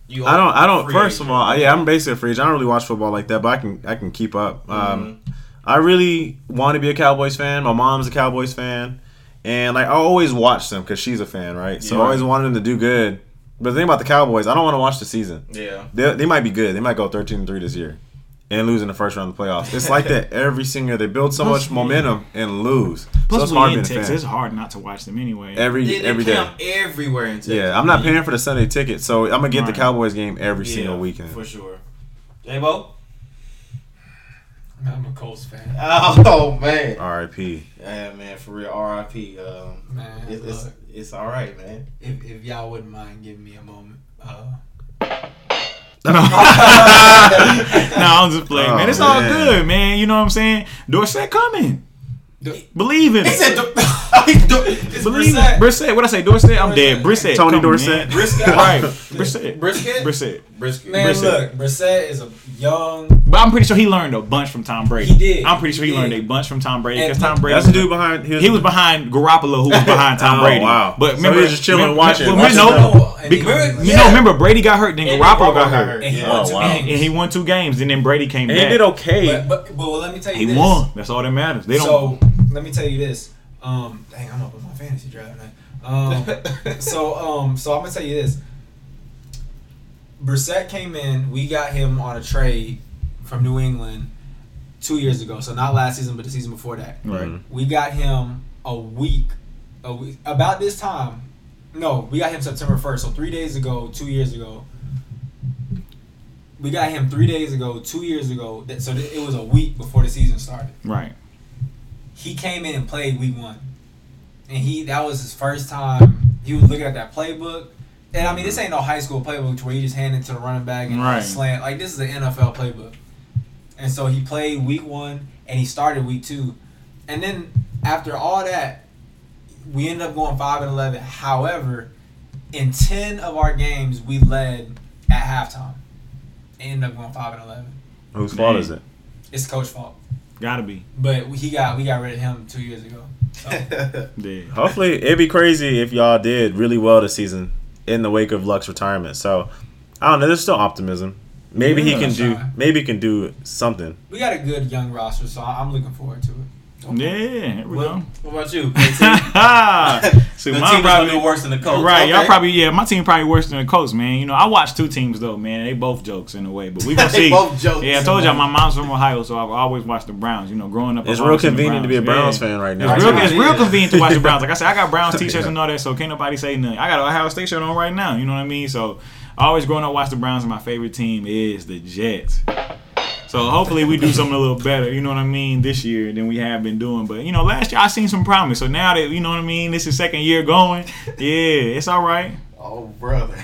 you? I don't. I don't. free First of agent. all, yeah, I'm basically a free agent. I don't really watch football like that, but I can. I can keep up. Um, Mm-hmm. I really want to be a Cowboys fan. My mom's a Cowboys fan, and like I always watch them because she's a fan, right? So Yeah. I always wanted them to do good. But the thing about the Cowboys, I don't want to watch the season. Yeah. They, they might be good. They might go 13 3 this year and lose in the first round of the playoffs. It's like that every single year. They build so Plus, much momentum and lose. Plus, so it's hard in being a Texas. fan. It's hard not to watch them anyway. Every They, they every play day. 'em everywhere in Texas. Yeah, I'm not paying for the Sunday ticket, so I'm gonna get Right. the Cowboys game every Yeah, single weekend. for sure. J-Bo? I'm a Colts fan. Oh man. R.I.P. Yeah, man, for real. R.I.P. Um, Man, it, it's it's all right, man. if, if y'all wouldn't mind giving me a moment. Uh, no, I'm just playing, Oh, man. It's oh, all good, man. You know what I'm saying? Dorset coming. D- Believe in He it. said, it's Believe Brissett. it. What I say? Dorset. I'm dead. Dorset. Brissett. Tony coming, Dorsett. man. Brisket. Right. Brissett. Brisket? Brissett. Brisket. man, Brissett. look, Brissett is a young. But I'm pretty sure he learned a bunch from Tom Brady. He did. I'm pretty sure he, He learned a bunch from Tom Brady because Tom Brady. That's the dude behind. He was behind Garoppolo, who was behind Tom Oh, Brady. wow. But So remember, he was just chilling, remember- watching- Well, watching no, them. And you yeah. know, remember Brady got hurt, then And Garoppolo got hurt, And he Yeah. won Oh, two wow. and he won two games, and then Brady came And he did okay. But, but, but well, let me tell you. He this. won. That's all that matters. They don't. So let me tell you this. Um, dang, I'm up on my fantasy draft now. Um, so um, so I'm gonna tell you this. Brissett came in. We got him on a trade from New England two years ago. So not last season, but the season before that. right. Mhm. We got him a week, a week about this time. No, we got him September first. So three days ago, two years ago. We got him three days ago, two years ago. That- So it was a week before the season started Right. He came in and played week one, and he that was his first time. He was looking at that playbook, and I mean this ain't no high school playbook where you just hand it to the running back and Right. slant. Like this is an NFL playbook, and so he played week one and he started week two, and then after all that, we ended up going five and eleven. However, in ten of our games we led at halftime, and ended up going five and eleven. Whose fault is it? It's coach fault, Gotta be. but he got we got rid of him two years ago. So. Yeah. Hopefully, it'd be crazy if y'all did really well this season in the wake of Luck's retirement. So, I don't know. There's still optimism. Maybe he can do. Maybe he can do something. We got a good young roster, so I'm looking forward to it. Yeah. Here we What, go. what about you? KT? See, the mine team is probably- gonna be worse than the coach. Right, y'all probably yeah. My team probably worse than the Colts, man. You know, I watch two teams though, man. They both jokes in a way, but we gonna They see. both jokes. Yeah, I told y'all my mom's from Ohio, so I've always watched the Browns. You know, growing up, It's real always seen the convenient to be a Browns Yeah. fan right It's now. real, it's real convenient to watch the Browns. Like I said, I got Browns t-shirts and all that, so can't nobody say nothing. I got an Ohio State shirt on right now. You know what I mean? So, always growing up watch the Browns, and my favorite team is the Jets. So hopefully we do something a little better, you know what I mean, this year than we have been doing. But you know, last year I seen some promise. So now that you know what I mean, this is second year going. Yeah, it's all right. Oh brother.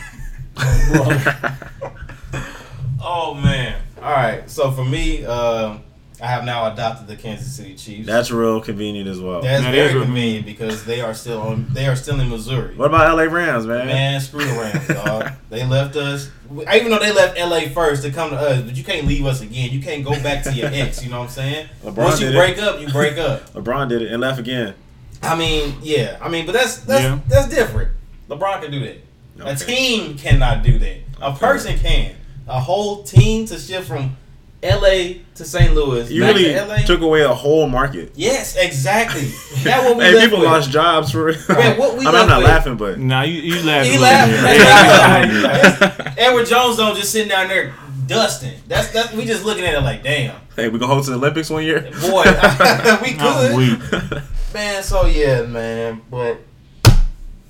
oh man. All right. So for me, um, I have now adopted the Kansas City Chiefs. That's real convenient as well. That's That very is what- convenient because they are still on. They are still in Missouri. What about LA Rams, man? Man, screw the Rams, dog. They left us. Even though they left LA first to come to us, but you can't leave us again. You can't go back to your ex. You know what I'm saying? LeBron Once you did it. break up, you break up. LeBron did it and left again. I mean, yeah. I mean, but that's that's Yeah. that's different. LeBron can do that. A team cannot do that. A person can. A whole team to shift from LA to St. Louis. You back really to LA. took away a whole market. yes, exactly. That's what we Hey, people with. lost jobs for. Man, what we I mean, I'm left not with- laughing, but Now you you laugh. He a little laughed. bit. Yeah. Edward Jones don't just sitting down there dusting. That's that's we just looking at it like, damn, hey, we gonna hold to the Olympics one year. boy, we I'm could, weak. man. So yeah, man, but.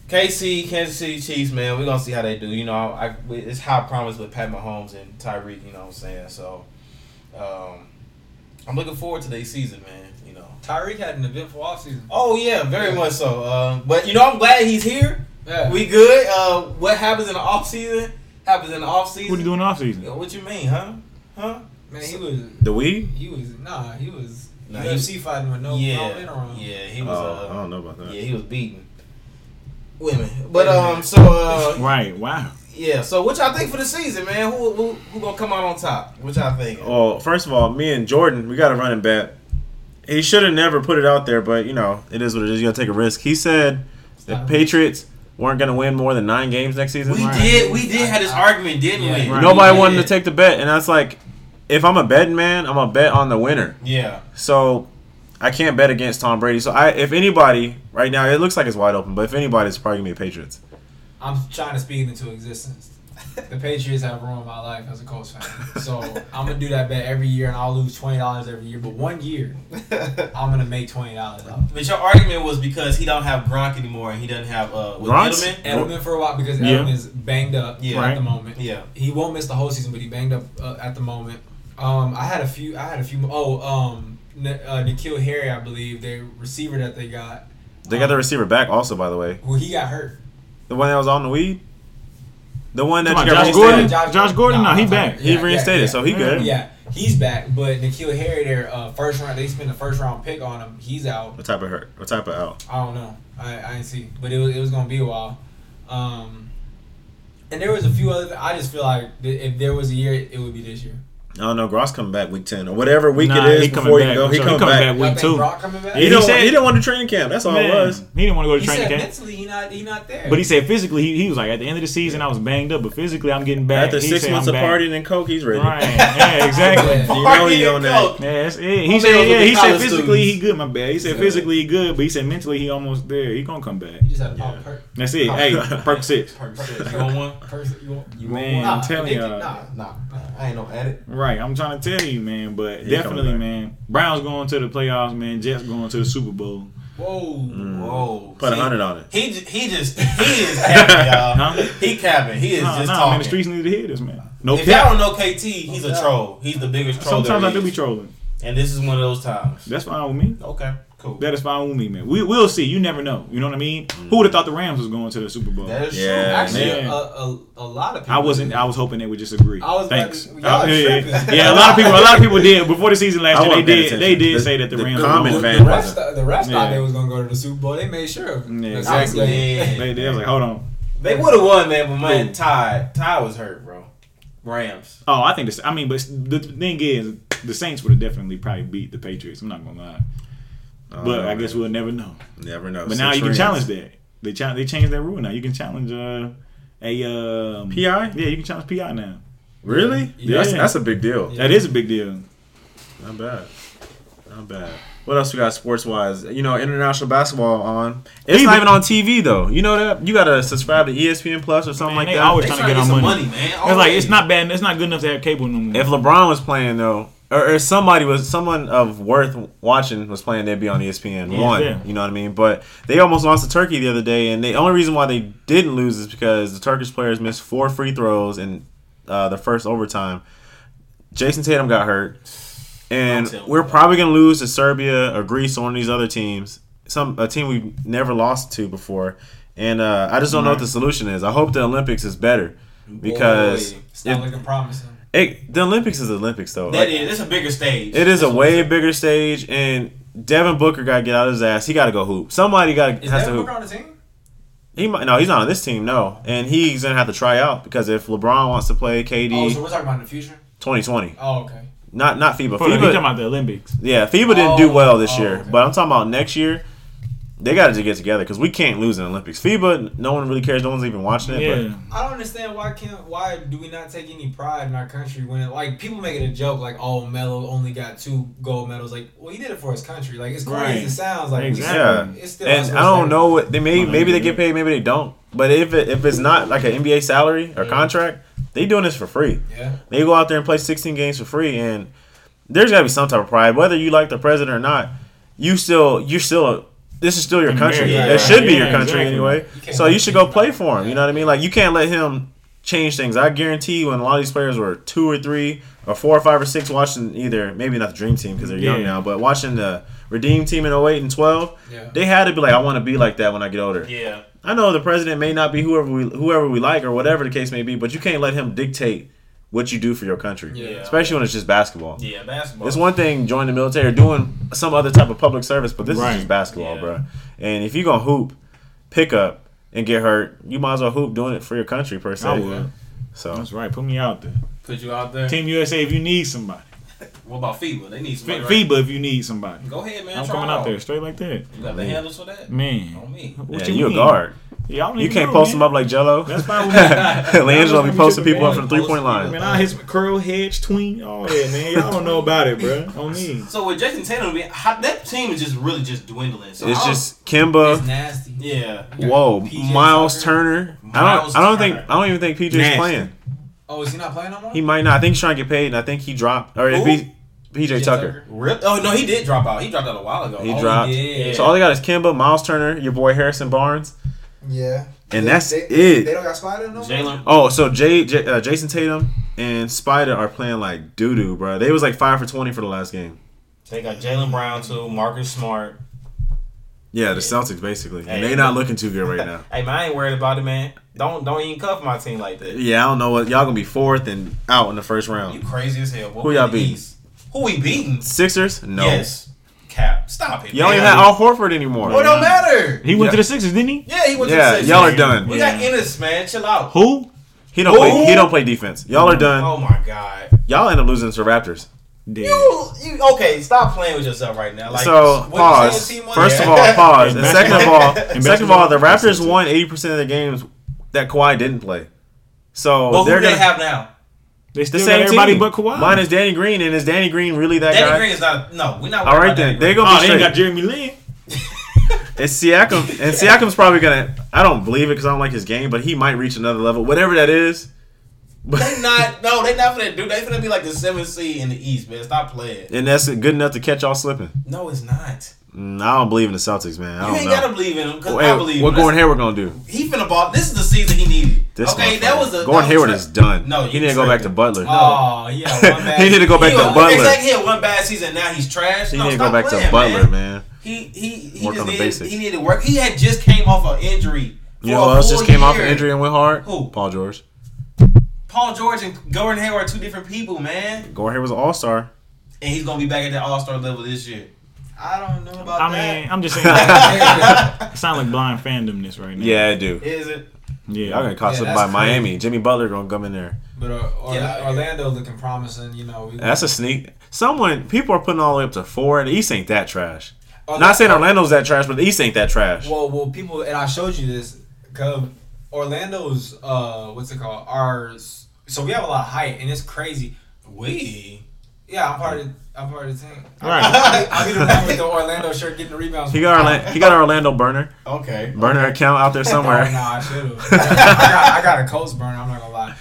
KC, Kansas City Chiefs, man, we're gonna see how they do. You know, I, it's high promise with Pat Mahomes and Tyreek. You know what I'm saying? So, um, I'm looking forward to their season, man. You know. Tyreek had an eventful offseason. Oh yeah, very much so. Uh, but you know, I'm glad he's here. Yeah. We good. Uh, what happens in the off season happens in the off season. What are you doing off season? What you mean, huh? Huh? Man, he was The weed? he was nah, he was Nah, UFC fighting with no yeah, no interim. yeah, he was. I uh, don't know about that. yeah, he was beating women. But um, so uh, Right. Wow. Yeah. So what y'all think for the season, man? Who who who gonna come out on top? What y'all think? Well, first of all, me and Jordan, we got a running bet. He should have never put it out there, but you know, it is what it is. You gotta take a risk. He said the Patriots weren't gonna win more than nine games next season. We Right. did we did have this argument, didn't Yeah. we? Right. Nobody We wanted to take the bet, and that's like, if I'm a betting man, I'm gonna bet on the winner. Yeah. So I can't bet against Tom Brady. So I, if anybody right now, it looks like it's wide open, but if anybody, it's probably gonna be Patriots. I'm trying to speak it into existence. The Patriots have ruined my life as a Colts fan. So I'm gonna do that bet every year and I'll lose twenty dollars every year. But one year I'm gonna make twenty dollars off. But your argument was because he don't have Gronk anymore and he doesn't have uh with Gronk's- Edelman. Edelman for a while because Yeah. Edelman is banged up Yeah. at the moment. Yeah. He won't miss the whole season, but he banged up uh, at the moment. Um, I had a few. I had a few. Oh, um, N- uh, N'Keal Harry, I believe, the receiver that they got. They got the receiver back also, by the way. Well, he got hurt. The one that was on the weed. The one that Come you got Josh. Gordon? Josh Gordon? No, he I'm talking- back. He reinstated, so he good. Yeah, he's back. But N'Keal Harry, their uh, first round, they spent a first round pick on him. He's out. What type of hurt? What type of out? I don't know. I, I didn't see, but it was it was gonna be a while. Um, and there was a few other. I just feel like th- if there was a year, it would be this year. I don't know. Gross coming back week ten or whatever week Nah, it is he before you go. He So coming, back. Y'all Week two. Coming back? He, He don't. said- he didn't want to training camp. That's all Man, it was. He didn't want to go to He training said camp. mentally he not he not there. But he said physically, he, he was like, at the end of the season, I was banged up, but physically, I'm getting back. After He six said, months I'm of back. partying and coke, he's ready. Right. Yeah, exactly. Yeah. You know he on that. Coke. Yeah, that's it. He said, yeah, he said physically students. he good, my bad. He said physically he good, but he said mentally he almost there. He gonna come back. he just had a pop Yeah. perk. That's it. Hey, perk six. You want one? You want, you Man, want I'm telling Nah, y'all. Nah, Nah, I ain't no addict. Right, I'm trying to tell you, man. But He definitely, man. Browns going to the playoffs, man. Jets going to the Super Bowl. Whoa. Whoa. Put a hundred on it. He he just he is capping, y'all. Huh? He capping. He is Nah, just nah, talking. man. The streets need to hear this, man. No if y'all don't know KT, he's a troll. He's the biggest troll. Sometimes there I do be trolling. And this is one of those times. That's fine with me. Okay, cool. That is fine with me, man. We we'll see. You never know. You know what I mean? Who would have thought the Rams was going to the Super Bowl? That is Yeah, true. Actually, a, a, a lot of people. I wasn't. I was hoping they would just agree. I was Thanks. to- y'all Uh, yeah, yeah. yeah, a lot of people. A lot of people did before the season last I year. They wasn't paying did. They did The- say that the, the Rams. common were The, fan the wasn't. refs, the refs thought they was gonna go to the Super Bowl. They made sure of. Yeah, exactly. Yeah. They, they was like, hold on. They would have won, man, but man, Ty, Ty was hurt, bro. Rams. Oh, I think this. I mean, but the thing is, the Saints would have definitely probably beat the Patriots. I'm not gonna lie, but I guess we'll never know. never know. But now Six you can challenge that. They cha- They changed that rule now. You can challenge uh, a um, PI. Yeah, you can challenge PI now. Really? Yeah. That's, that's a big deal. Yeah. That is a big deal. Not bad. Not bad. What else we got sports wise? You know, international basketball on. It's Even- not even on TV though. You know that you gotta subscribe to ESPN Plus or something Man, like they that. always They trying to get some our money. money, man. It's like it's not bad. It's not good enough to have cable no more. if LeBron was playing though, or, or somebody was someone of worth watching was playing, they'd be on ESPN Yeah, one. yeah. You know what I mean? But they almost lost to Turkey the other day, and the only reason why they didn't lose is because the Turkish players missed four free throws in uh, the first overtime. Jayson Tatum got hurt, and Don't tell me we're probably gonna lose to Serbia or Greece or one of these other teams. Some a team we've never lost to before, and uh, I just don't know what the solution is. I hope the Olympics is better because Boy. It's not it- looking promising. It, the Olympics is the Olympics though. that Like, is. It's a bigger stage. it is a That's what way bigger stage, and Devin Booker got to get out of his ass. He got to go hoop. Somebody got Is has Devin to Booker on the team? He might no, he's not on this team. No, and he's gonna have to try out because if LeBron wants to play KD Oh, so we're talking about in the future. 2020, Oh, okay. not not FIBA. For, you talking about the Olympics? yeah, FIBA didn't do Oh, well this oh, year, okay. but I'm talking about next year. They got to get together because we can't lose in the Olympics. FIBA, no one really cares. No one's even watching it. Yeah. I don't understand why can't why do we not take any pride in our country when it, like people make it a joke like oh Melo only got two gold medals like well he did it for his country like as corny Right. as it sounds like Exactly. Yeah, it's still and I don't know what they may maybe they get paid, maybe they don't. But if it, if it's not like an NBA salary or Yeah. contract, they doing this for free. Yeah. They go out there and play 16 games for free, and there's got to be some type of pride, whether you like the president or not. You still, you're still, a, this is still your country. Yeah, it should be yeah, your country exactly. anyway. You So you should go play for him. You know what I mean? Like you can't let him change things. I guarantee when a lot of these players were two or three or four or five or six watching either maybe not the dream team because they're young now, but watching the redeem team in 08 and 12, Yeah. they had to be like, I want to be like that when I get older. Yeah. I know the president may not be whoever we whoever we like or whatever the case may be, but you can't let him dictate what you do for your country. Yeah. Especially when it's just basketball. Yeah, basketball. It's one thing joining the military or doing some other type of public service, but this Right. is just basketball, Yeah. bro. And if you're gonna hoop, pick up and get hurt, you might as well hoop doing it for your country per se. I would. So That's right. Put me out there. Put you out there. Team USA if you need somebody. What about FIBA? They need F- somebody. right? FIBA if you need somebody. Go ahead, man. I'm coming it out there straight like that. You got the handles for that? Man. On me. What yeah, you, a mean? guard. Yeah, I don't You can't know, post man. them up like Jello. That's fine with me. Leangelo be posting people up from the three point line. Man, I hit some curl, hedge, tween, oh, all that, man. Y'all don't know about it, bro. On me. So with Jayson Tatum, that team is just really just dwindling. So It's I don't- just It's Kemba. nasty. yeah. Whoa, PJ Miles Tucker. Turner. I don't. I don't think. I don't even think PJ's Nasty. playing. Oh, is he not playing no more? He might not. I think he's trying to get paid, and I think he dropped. Or if he, PJ Tucker. Rip. Oh no, he did drop out. He dropped out a while ago. He Oh, dropped. did. So all they got is Kemba, Miles Turner, your boy Harrison Barnes, Yeah. and They- that's they, it. They don't got Spider no more? Jalen. Oh, so Jay, J, uh, Jayson Tatum and Spider are playing like doo doo, bro. They was like five for twenty for the last game. They got Jaylen Brown too. Marcus Smart. Yeah, the Celtics basically, and Hey. they not looking too good right now. Hey man, I ain't worried about it, man. Don't don't even cuff my team like that. Yeah, I don't know what y'all gonna be fourth and out in the first round. You crazy as hell. Boy. Who y'all beat? Who we beating? Sixers? No. Yes. Cap. Stop it. Y'all don't man. even have Al Horford anymore. Oh, it don't matter. He went Yeah. to the Sixers, didn't he? Yeah, he went to Yeah, the Sixers. y'all are done. We got Enes, man. Chill out. Who? He don't play. He don't play defense. Y'all are done. Oh my god. Y'all end up losing to Raptors. Dead. You, you okay? Stop playing with yourself right now. Like, so pause. saying, team was- First of all, pause. And second of all, basketball- second of all, the Raptors won eighty percent of the games that Kawhi didn't play. So But who they're they gonna have now? They the same got everybody team. but Kawhi. Mine is Danny Green, and is Danny Green really that guy? Danny guy? Green is not. No, we're not. All worried right about then, they Green. gonna oh, be they ain't straight. got Jeremy Lin. It's Siakam, and Siakam's probably gonna. I don't believe it because I don't like his game, but he might reach another level, whatever that is. They not. No, they not finna do. They finna be like the seventh seed in the East, man. Stop playing. And that's good enough to catch y'all slipping. No, it's not. I don't believe in the Celtics, man. I You don't ain't know. gotta believe in him because Hey, I believe. what. Gordon Hayward gonna do? He finna ball. This is the season he needed. This okay, that was a Gordon Hayward is done. No, he to go back to. Butler. Oh yeah, one bad. he to go back to Butler. Exactly. He had one bad season. Now he's trash. He no, need to go back to Butler, man. He he he Work just on the needed, basics. he needed to work. He had just came off an injury. You know who else just came off an injury and went hard? Who? Paul George. Paul George and Gordon Hayward are two different people, man. Gordon Hayward was an All Star. And he's gonna be back at that All Star level this year. I don't know about I that. mean, I'm just saying. it sound like blind fandomness right now. Yeah, I do. Is it? Yeah. I'm gonna cost Yeah, up that's by Miami. Jimmy Butler gonna come in there. but uh, Orla- Yeah. Orlando looking promising. You know, we, That's a sneak. Someone people are putting all the way up to four. The East ain't that trash. Oh, Not saying Orlando's that trash, but the East ain't that trash. Well, well, people, and I showed you this. Cause Orlando's, uh, what's it called? Ours. So we have a lot of height, and it's crazy. We. Yeah, I'm part of. I'm part of the team. Right. I'll be, I'll the one with the Orlando shirt getting the rebounds. He got Orlando, he got an Orlando burner Okay. burner account out there Oh, somewhere. nah, I should have. I, got, I got a Coast burner. I'm not gonna lie.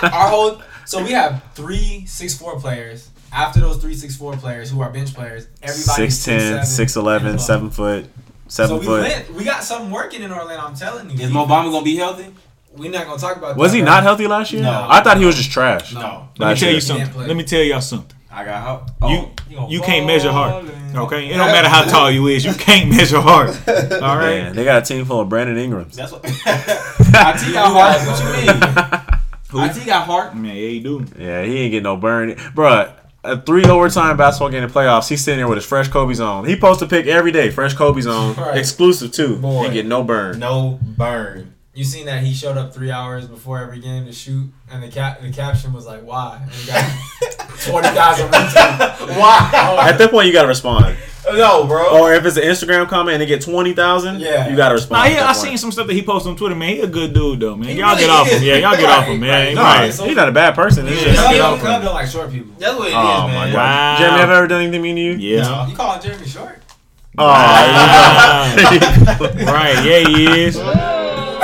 But our whole. So we have three six four players. After those three six four players who are bench players, everybody's 6'10", 6'11", and 7 foot, So seven we foot. lit. We got something working in Orlando. I'm telling you. Is Mo Bamba gonna be healthy? We're not gonna talk about. That. Was that, he bro. not healthy last year? No. I thought he was just trash. No. Let me Last tell year. you something. Let me tell y'all something. I got help. Oh, you You gonna you can't measure heart. Okay, it don't matter how tall you is. You can't measure heart. All right. Man, they got a team full of Brandon Ingrams. That's what. IT got heart. What you mean? IT got heart. Man, yeah, he do. Yeah, he ain't get no burn. Bruh, a three overtime basketball game in the playoffs, he's sitting there with his fresh Kobe's on. He posts a pic every day, fresh Kobe's on, Right. exclusive too. Boy. He get no burn. No burn. You seen that he showed up three hours before every game to shoot, and the cap the caption was like, "Why?" And he got twenty thousand retweets. Wow. At that point, you gotta respond. No, bro. Or if it's an Instagram comment and they get twenty thousand, Yeah. you gotta respond. Nah, at yeah, I point. seen some stuff that he posted on Twitter, man. He a good dude though, man. He y'all really get off is. him. Yeah, y'all get off him, man. Right, No, Right. So- he's not a bad person. He's Yeah. just Cub get don't, off Cub him. don't like short people. That's what it oh, is, Oh man. my god, Wow. Jeremy, have I ever done anything mean to you? Yeah. You calling Jeremy short? Oh, right. Yeah, he is.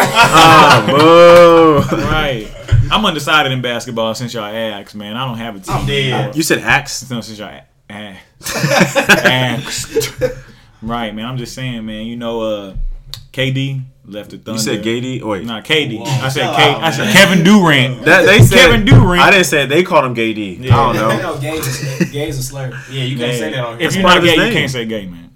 Oh, boo. Right. I'm undecided in basketball since y'all asked, man. I don't have a team. I'm dead. You said axe. No, since y'all asked. asked. right, man. I'm just saying, man. You know, uh, KD left the Thunder. You said Gady. Wait, Nah, KD. Whoa, I said chill K. out, I said man. Kevin Durant. that they said Kevin Durant. I didn't say it. They called him Gay D. Yeah. I don't know. know gay is, gay is a slur. Yeah, you can't Yeah. say that on here. If you're not gay, you can't say gay, man.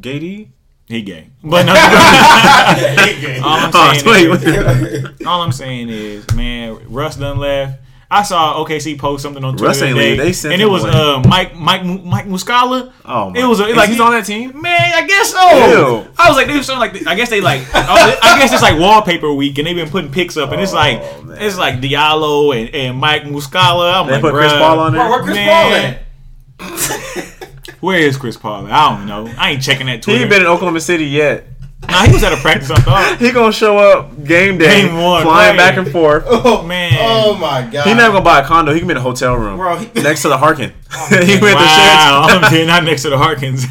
Gay D. He gay. But no, all I'm Oh, saying is, all I'm saying is, man, Russ done left. I saw OKC post something on Twitter today. They sent and it was uh, Mike Mike Mike Muscala. Oh my. It was a, Is like he's on that team. Man, I guess so. Ew. I was like, they were showing like, I guess they like, oh, I guess it's like wallpaper week, and they've been putting pics up, and it's like, Oh, it's like Diallo and, and Mike Muscala. I'm They like, put Chris bruh, Paul on there. Bro, where Chris Man. Paul at? Where is Chris Paul? I don't know. I ain't checking that He Twitter. ain't been in Oklahoma City yet. nah, he was at a practice. I thought. He gonna show up game day, Game one, flying right. back and forth. Oh Man. Oh my god. He never gonna buy a condo. He can be in a hotel room, Bro, he- next to the Harkin. he went to Wow, I'm saying not next to the Harkins.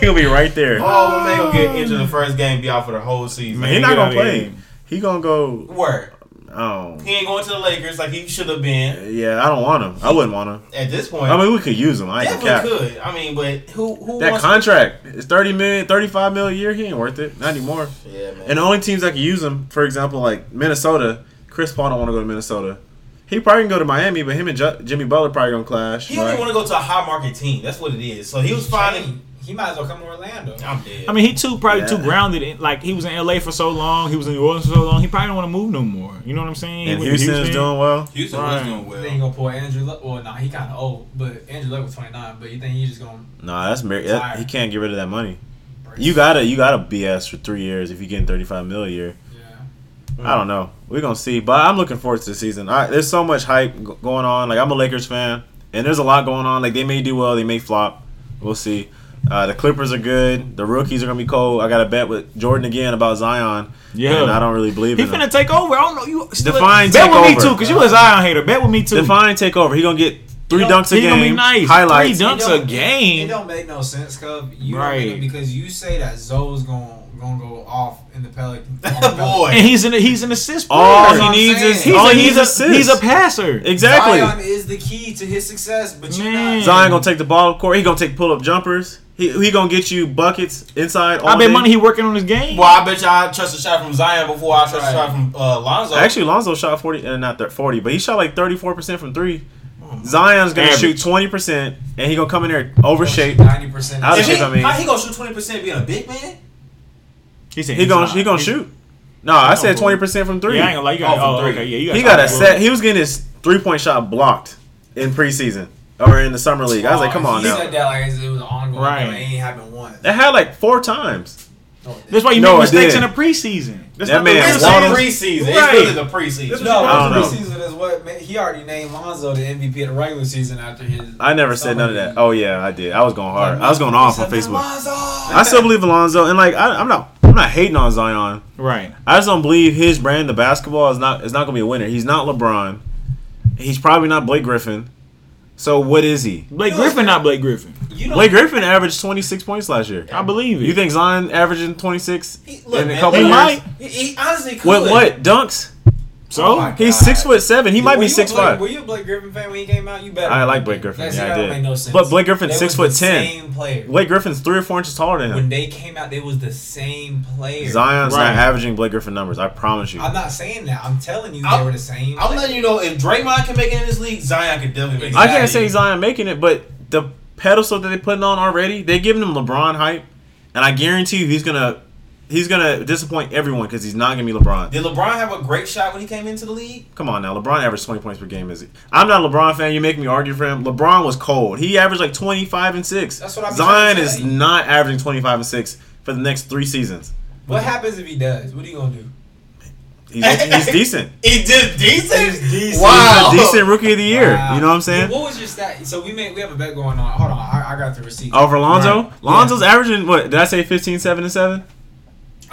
He'll be right there. Oh, man, gonna get into the first game, be out for the whole season. He not gonna play. here. He gonna go. Word. Oh, He ain't going to the Lakers like he should have been yeah. I don't want him. I wouldn't want him. at this point. I mean, we could use him. I definitely cap. could. I mean, but who who That wants contract is 30 million, 35 million a year. He ain't worth it. Not anymore. Yeah, man. And the only teams that can use him, for example, like Minnesota, Chris Paul don't want to go to Minnesota. He probably can go to Miami, but him and Ju- Jimmy Butler probably gonna clash. he don't right? even want to go to a high market team. That's what it is. So he was finding. He might as well come to Orlando. I'm dead. I mean, he too probably too grounded. In, like he was in LA for so long, he was in New Orleans for so long. He probably don't want to move no more. You know what I'm saying? He and Houston's Houston. doing well. Houston Right. was doing well. think he well. gonna pull Andrew Luck? Well, nah, he kind of old, but Andrew Luck was 29. But you think he's just gonna? Nah, that's mar- that, he can't get rid of that money. break- You gotta you gotta BS for three years if you're getting 35 mil a year. Yeah. I don't know. We're gonna see, but I'm looking forward to the season. I, there's so much hype g- going on. Like I'm a Lakers fan, and there's a lot going on. Like they may do well, they may flop. We'll see. Uh, the Clippers are good. The rookies are gonna be cold. I got a bet with Jordan again about Zion. Yeah. and I don't really believe He in him. finna take over. I don't know. You still Define bet with me too, because you a Zion hater. Bet with me too. Define take over. He gonna get three dunks a he gonna be game. nice. Highlights. Three dunks. A game. It don't make no sense, cuz you Right. don't because you say that Zo's gonna gonna go off in the Pelican. Boy. And he's an he's an assist player. All he needs saying. is he's all a, he he's needs a, assists. he's a passer. exactly. Zion is the key to his success, but you Man. not. Zion gonna take the ball court. He gonna take pull up jumpers. He he gonna get you buckets inside. All I bet day. money he working on his game. Well, I bet you I trust a shot from Zion before I trust Right. a shot from uh, Lonzo. Actually, Lonzo shot forty, uh, not forty, but he shot like thirty four percent from three. Zion's gonna Average. shoot twenty percent, and he gonna come in there overshape. ninety percent. How if does he, I mean? how he gonna shoot twenty percent being a big man? He said He gonna he's he gonna not. shoot. No, I said twenty percent from three. Yeah, I ain't gonna lie. You got, Oh, oh, okay, yeah, you got he got a set. He was getting his three point shot blocked in preseason or in the summer league. I was like, come on he now. said that like it was an ongoing Right. thing. It ain't happened once. That had like four times. That's why you No, make it mistakes did. in the preseason. That's That not man It's Waddle- the season. preseason. It's Right. really the preseason. No, I don't the know. preseason is what man, he already named Lonzo the MVP of the regular season after his. I never said none of that. Oh yeah, I did. I was going hard. I was going off on Facebook. I still believe in Lonzo, and like I, I'm not I'm not hating on Zion. Right. I just don't believe his brand the basketball is not is not gonna be a winner. He's not LeBron. He's probably not Blake Griffin. So what is he? Blake Griffin, not Blake Griffin. You know, Blake Griffin averaged 26 points last year. I believe it. You think Zion averaging 26 He- look, in a man, couple he years? might. He, he honestly could. With what dunks? So? Oh He's God. six foot seven. He might be six Blake- five. Were you a Blake Griffin fan when he came out? You better. I like Blake Griffin. That's, Yeah, I did. make no sense. But Blake Griffin's six was foot the ten. Same player. Blake Griffin's three or four inches taller than him. when they came out, they was the same player. Zion's Right. not averaging Blake Griffin numbers. I promise you. I'm not saying that. I'm telling you, I'm- they were the same. I'm player. letting you know if Draymond can make it in this league, Zion can definitely make it. I can't say Zion making it, but the pedestal that they're putting on already, they're giving him LeBron hype, and I guarantee you he's gonna he's gonna disappoint everyone because he's not gonna be LeBron. Did LeBron have a great shot when he came into the league? Come on now, LeBron averaged 20 points per game. Is he? I'm not a LeBron fan. You make me argue for him. LeBron was cold. He averaged like 25 and six. That's what I'm Zion is tell not averaging 25 and six for the next three seasons. What happens if he does? What are you gonna do? He's, he's decent. He did decent. He's decent. Wow. He's a decent rookie of the year. Wow. You know what I'm saying? What was your stat? So we made we have a bet going on. Hold on, I, I got the receipt. Oh, for Lonzo? Right. Lonzo's averaging what? Did I say 15, 7, and 7?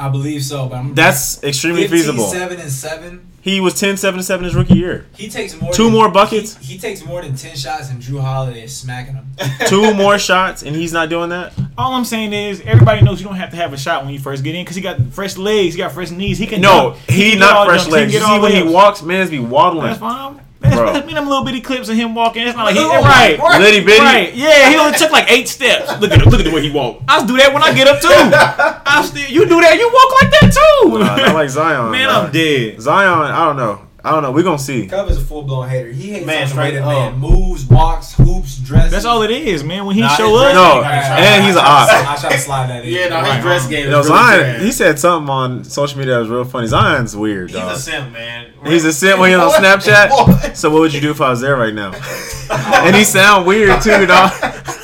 I believe so, but I'm That's extremely 15, feasible. Seven and seven. He was 10, 7, and 7 his rookie year. He takes more. Two than- more buckets? He, he takes more than ten shots, and Jrue Holiday is smacking him. Two more shots, and he's not doing that. All I'm saying is, everybody knows you don't have to have a shot when you first get in because he got fresh legs, he got fresh knees. He can No, dunk. he, can not fresh dunks, legs. You see when he layups. walks, man's be waddling. That's fine. Man, Bro. me them little bitty clips of him walking. It's not like he Oh, right. right. Litty bitty. Right, yeah, he only took like eight steps. Look at look at the way he walked. I do that when I get up too. I still, you do that, you walk like that too. Nah, not like Zion. Man, dog. I'm dead. Zion, I don't know. I don't know. We're gonna see. Cub is a full blown hater. He hates Man, man, straight up. man moves, walks, hoops, dresses. That's all it is, man. When he Nah, show up, No, and he's an I, op. I, I try to slide that in. Yeah, no, Right, his dress game You know, is really Zion, trash. he said something on social media that was real funny. Zion's weird, dog. He's dog. a simp, man. He's a simp when he's on Boy, boy. Snapchat. So what would you do if I was there right now? and he sound weird too, dog.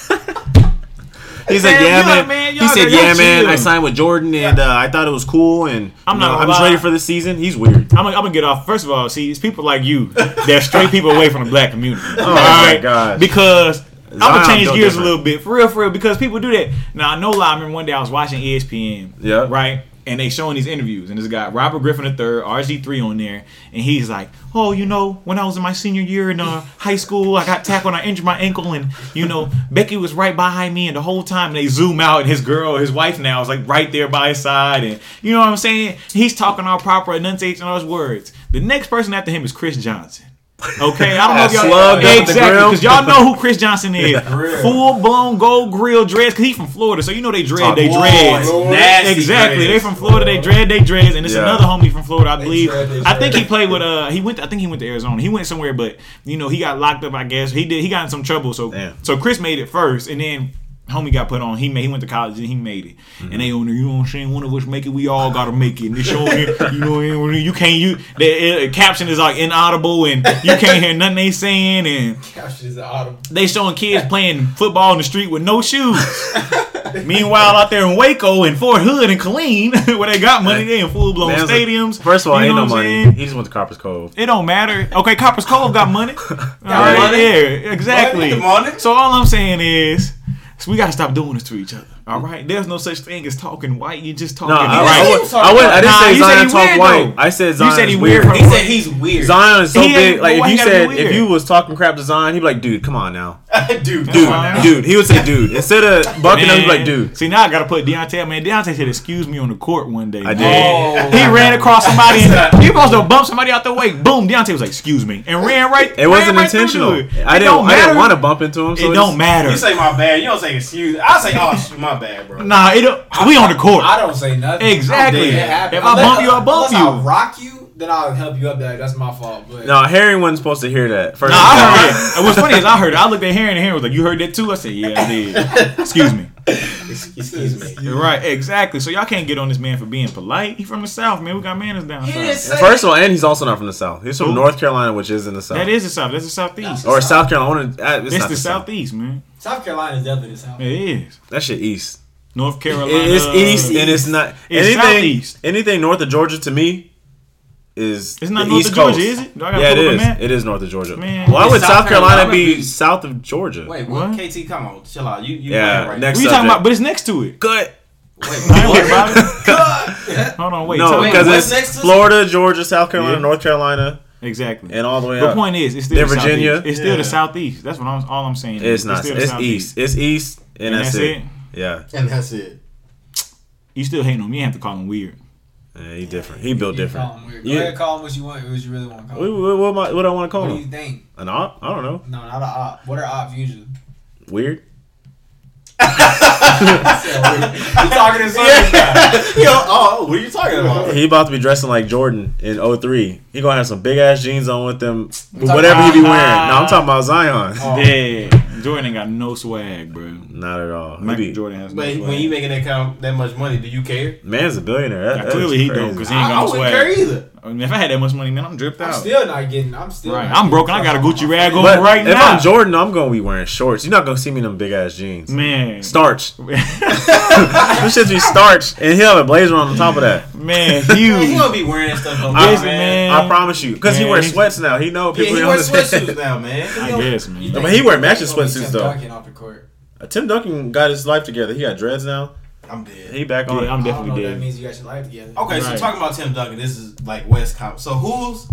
He said, Man, "Yeah, man." man, He said, "Yeah, man. I signed with Jordan, and uh, I thought it was cool, and I'm not I'm ready for the season." He's weird. I'm gonna, I'm gonna get off. First of all, see, it's people like you that straight people away from the black community. Oh my gosh. Because I'm gonna change gears different. a little bit, for real, for real. Because people do that. Now I know. lie, I remember one day I was watching ESPN. Yeah. Right. And they showing these interviews, and a guy Robert Griffin III, RG3 on there, and he's like, "Oh, you know, when I was in my senior year in uh, high school, I got tackled, and I injured my ankle, and you know, Becky was right behind me, and the whole time they zoom out, and his girl, his wife now, is like right there by his side, and you know what I'm saying? He's talking all proper, enunciating all his words. The next person after him is Chris Johnson. Okay, I don't know if y'all exactly because y'all know who Chris Johnson is. Full blown gold grill dreads because he's from Florida, so you know they dread they boy, dreads. Lord. Nasty Exactly, they from Florida. They dread they dreads, and it's Yeah. another homie from Florida, I believe. dread they I think he played with uh he went I think he went to Arizona. He went somewhere, but you know he got locked up. I guess he did. He got in some trouble. So Damn. so Chris made it first, and then. Homie got put on. He made. He went to college and he made it. Mm-hmm. And they on there. You know what I'm saying? One of us make it. We all gotta make it. And they showing you. You know what I mean? You can't. You the uh, caption is like inaudible and you can't hear nothing they saying. And Gosh, it's autumn. they showing kids playing football in the street with no shoes. Meanwhile, out there in Waco and Fort Hood and Killeen, where they got money, they in full blown Man's a- stadiums. First of all, You ain't know no what I'm money. saying? He just went to Copperas Cove. It don't matter. Okay, Copperas Cove got money. All right, money? yeah, exactly. Money, money. So all I'm saying is, so we gotta stop doing this to each other. All right, there's no such thing as talking white. You just talking No, I, right. I, would- I, would, I didn't Nah, say you said Zion he talk weird, white. though. I said You Zion said he is weird weird. He said he's weird. Zion is so He big. Like if you said if you was talking crap to Zion, he'd be like, "Dude, come on now, dude, That's dude, dude." He would say, "Dude," instead of bucking up, he'd be like, "Dude." See now I gotta put Deontay. Man, Deontay said, "Excuse me" on the court one day. I did. man. He oh. ran across somebody. and he supposed to bump somebody out the way. Boom! Deontay was like, "Excuse me," and ran right. It wasn't right intentional. the dude. I It didn't. don't I didn't want to bump into him. So It don't matter. You say my bad. You don't say excuse. I say oh my bad, bro. Nah, it don't. We on the court. I don't say nothing. Exactly. If I bump you, I bump you. I rock you, then I'll help you up. That that's my fault. But No, Harry wasn't supposed to hear that. First Nah, of I heard it. And what's funny is I heard it. I looked at Harry and Harry was like, "You heard that too?" I said, "Yeah, I did." Excuse me. Excuse me. You're right, exactly. So y'all can't get on this man for being polite. He from the south, man. We got manners down south. say. First of all, and he's also not from the South. He's from Who? North Carolina, which is in the South. That is the south. That's the southeast. or South Carolina. uh, It's, It's not the South. southeast, man. South Carolina is definitely the South. It is. That shit east. North Carolina. It's east, and it's not It's anything. southeast. Anything north of Georgia to me is It's not the north East of Georgia, Coast. is it? Do I gotta Yeah, it pull up a is. map? It is north of Georgia. Man. Why would South South Carolina Carolina be be- south of Georgia? Wait, What? what? KT, come on, chill out. You, you Yeah, right next What you subject. talking about? But it's next to it. Good. Wait, I ain't what? worried about it. Hold on, wait. No, tell me- because it's Florida, Georgia, South Carolina, Yeah. North Carolina, exactly. and all the way The up. point is, it's still Then the Virginia. Southeast. It's still Yeah. the southeast. That's what I'm. All I'm saying. it's is not. still It's southeast. east. It's east, and, And that's, that's it. it? Yeah. And that's it. You still hating on me? You have to call him weird. Yeah, he different. He built different. Call him weird. Go Yeah. ahead, call him what you want. What you really want to call him. what, what, am I- what I want to call What do you him? think? An op? I don't know. No, not a op. What are ops usually? Weird. you talking to something? Yo, oh, what are you talking about? He about to be dressing like Jordan in 03. He gonna have some big ass jeans on with them, with talking whatever he be about- wearing. No, I'm talking about Zion. Oh. Yeah, Jordan ain't got no swag, bro. Not at all. He Michael Jordan has no But swag. when you making that kind that much money, do you care? man's a billionaire. That, Now, that clearly he crazy. don't, 'cause he I, ain't got I no wouldn't care either. I mean, if I had that much money, man, I'm dripped out. I'm still not getting. I'm still. Right. not I'm broke and I got a Gucci rag face. on. But right if now. If I'm Jordan, I'm gonna be wearing shorts. You're not gonna see me in them big ass jeans. man, Starch. Them shits be starch, and he'll have a blazer on the top of that. man, Man, he gonna be wearing that stuff. I- Yes, man. I promise you, because he Man, wears sweats now. He know people he he wears understand. sweatsuits now, man. I guess, man. You No, think but he wear matching gonna be sweatsuits, Tim though. Duncan off the court. Uh, Tim Duncan got his life together. He got dreads now. I'm dead. He back on Yeah, it. I'm I don't know definitely what that means you got your life together. Okay, Right. so talking about Tim Duncan, this is like West Comp. So who's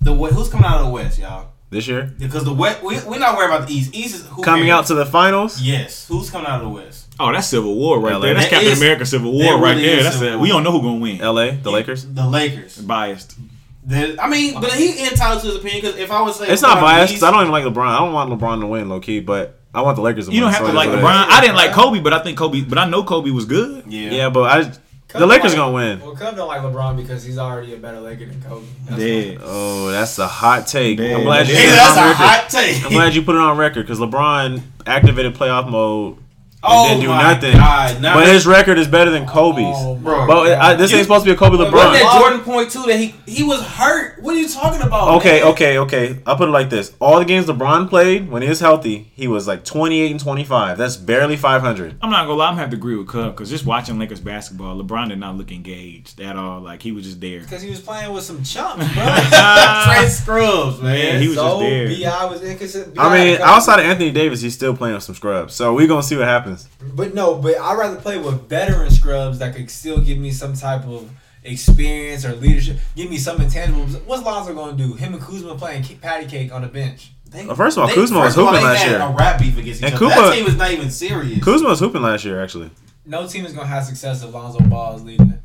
the who's coming out of the West, y'all? this year. Because the West, we, we're not worried about the East. East is who Coming cares? out to the finals. Yes, who's coming out of the West? Oh, that's Civil War right LA. there. That's That Captain is- America Civil that War right there. That's Civil it. We don't know who gonna win. L.A. The Lakers. The Lakers. Biased. Then- I mean, but he entitled to his opinion because if I was saying It's not LeBron biased East- I don't even like LeBron. I don't want LeBron to win low key, but I want the Lakers to You don't have so to like is what it LeBron. I didn't like Kobe, but I think Kobe. But I know Kobe was good. Yeah. Yeah, but I the Lakers like- gonna win. Well, Cub don't like LeBron because he's already a better Laker than Kobe. That's Dead. Oh, that's a hot take. Damn. I'm glad you Hey, said it that's a record. hot take. I'm glad you put it on record because LeBron activated playoff mode and oh didn't do my nothing. God. Now But his record is better than Kobe's. Oh, Bro. But uh, I, this You- ain't supposed to be a Kobe Wasn't LeBron. that Jordan point too that he he was hurt? What are you talking about? Okay, man? okay, okay. I'll put it like this: all the games LeBron played when he was healthy, he was like 28 and 25. That's barely 500. I'm not gonna lie. I'm gonna have to agree with Cub because just watching Lakers basketball, LeBron did not look engaged at all. Like he was just there. Because he was playing with some chumps, bro. Trey Scrubs, man. Man, he was so just there. Bi was inconsistent. I mean, outside of Anthony Davis, he's still playing with some scrubs. So we're gonna see what happens. But no, but I'd rather play with veteran scrubs that could still give me some type of experience or leadership. Give me some intangibles. What's Lonzo going to do? Him and Kuzma playing ki- patty cake on the bench. They- Well, first of all, they- Kuzma was first of all, hooping last year. A rap beef against each And other. Kuzma- that team was not even serious. Kuzma was hooping last year, actually. No team is going to have success if Lonzo Ball is leading it.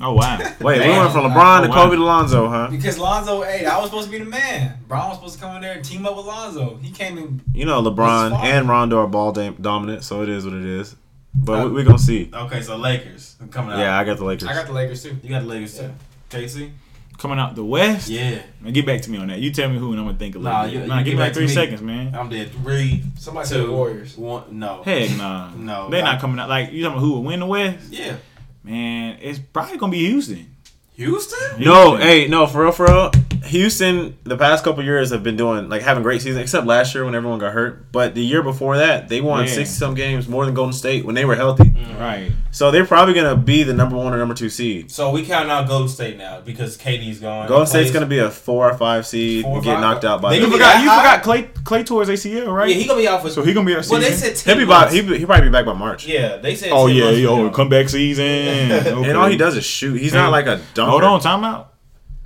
Oh wow. Wait, we went from oh, LeBron to Oh, wow. Kobe to Lonzo, huh? Because Lonzo, hey, I was supposed to be the man. Brown was supposed to come in there and team up with Lonzo. He came in. You know, LeBron and Rondo are ball dam- dominant, so it is what it is. But uh, we, we gonna see. Okay, so Lakers coming out. Yeah, I got the Lakers. I got the Lakers too. you got the Lakers too. Casey. Coming out the West. Yeah, Man, get back to me on that. You tell me who, and I'm gonna think a little Nah, bit. you- nah, you give get me like back three me. seconds, man. I'm dead. Three, Somebody said the Warriors. one. No. Heck nah. No. They're not coming out. Like you talking about who will win the West? Yeah. Man, it's probably gonna be Houston. Houston. No, Houston. hey, no, for real, for real. Houston, the past couple years have been doing like having great season, except last year when everyone got hurt. But the year before that, they won Yeah. sixty some games more than Golden State when they were healthy. Mm. Right. So they're probably gonna be the number one or number two seed. So we count out Golden State now because KD's gone. Golden State's plays- gonna be a four or five seed Four or and get five? knocked out by. They You them. gonna be forgot. You high? forgot Klay Klay tore his ACL, right? Yeah, he gonna be out for. so he gonna be out Well, they season. said He'll 10 be by, months. he he probably be back by March. Yeah, they said. Oh 10 yeah, months yo, from now. comeback season. Okay. And all he does is shoot. He's not like a dunker. Hold on, time out.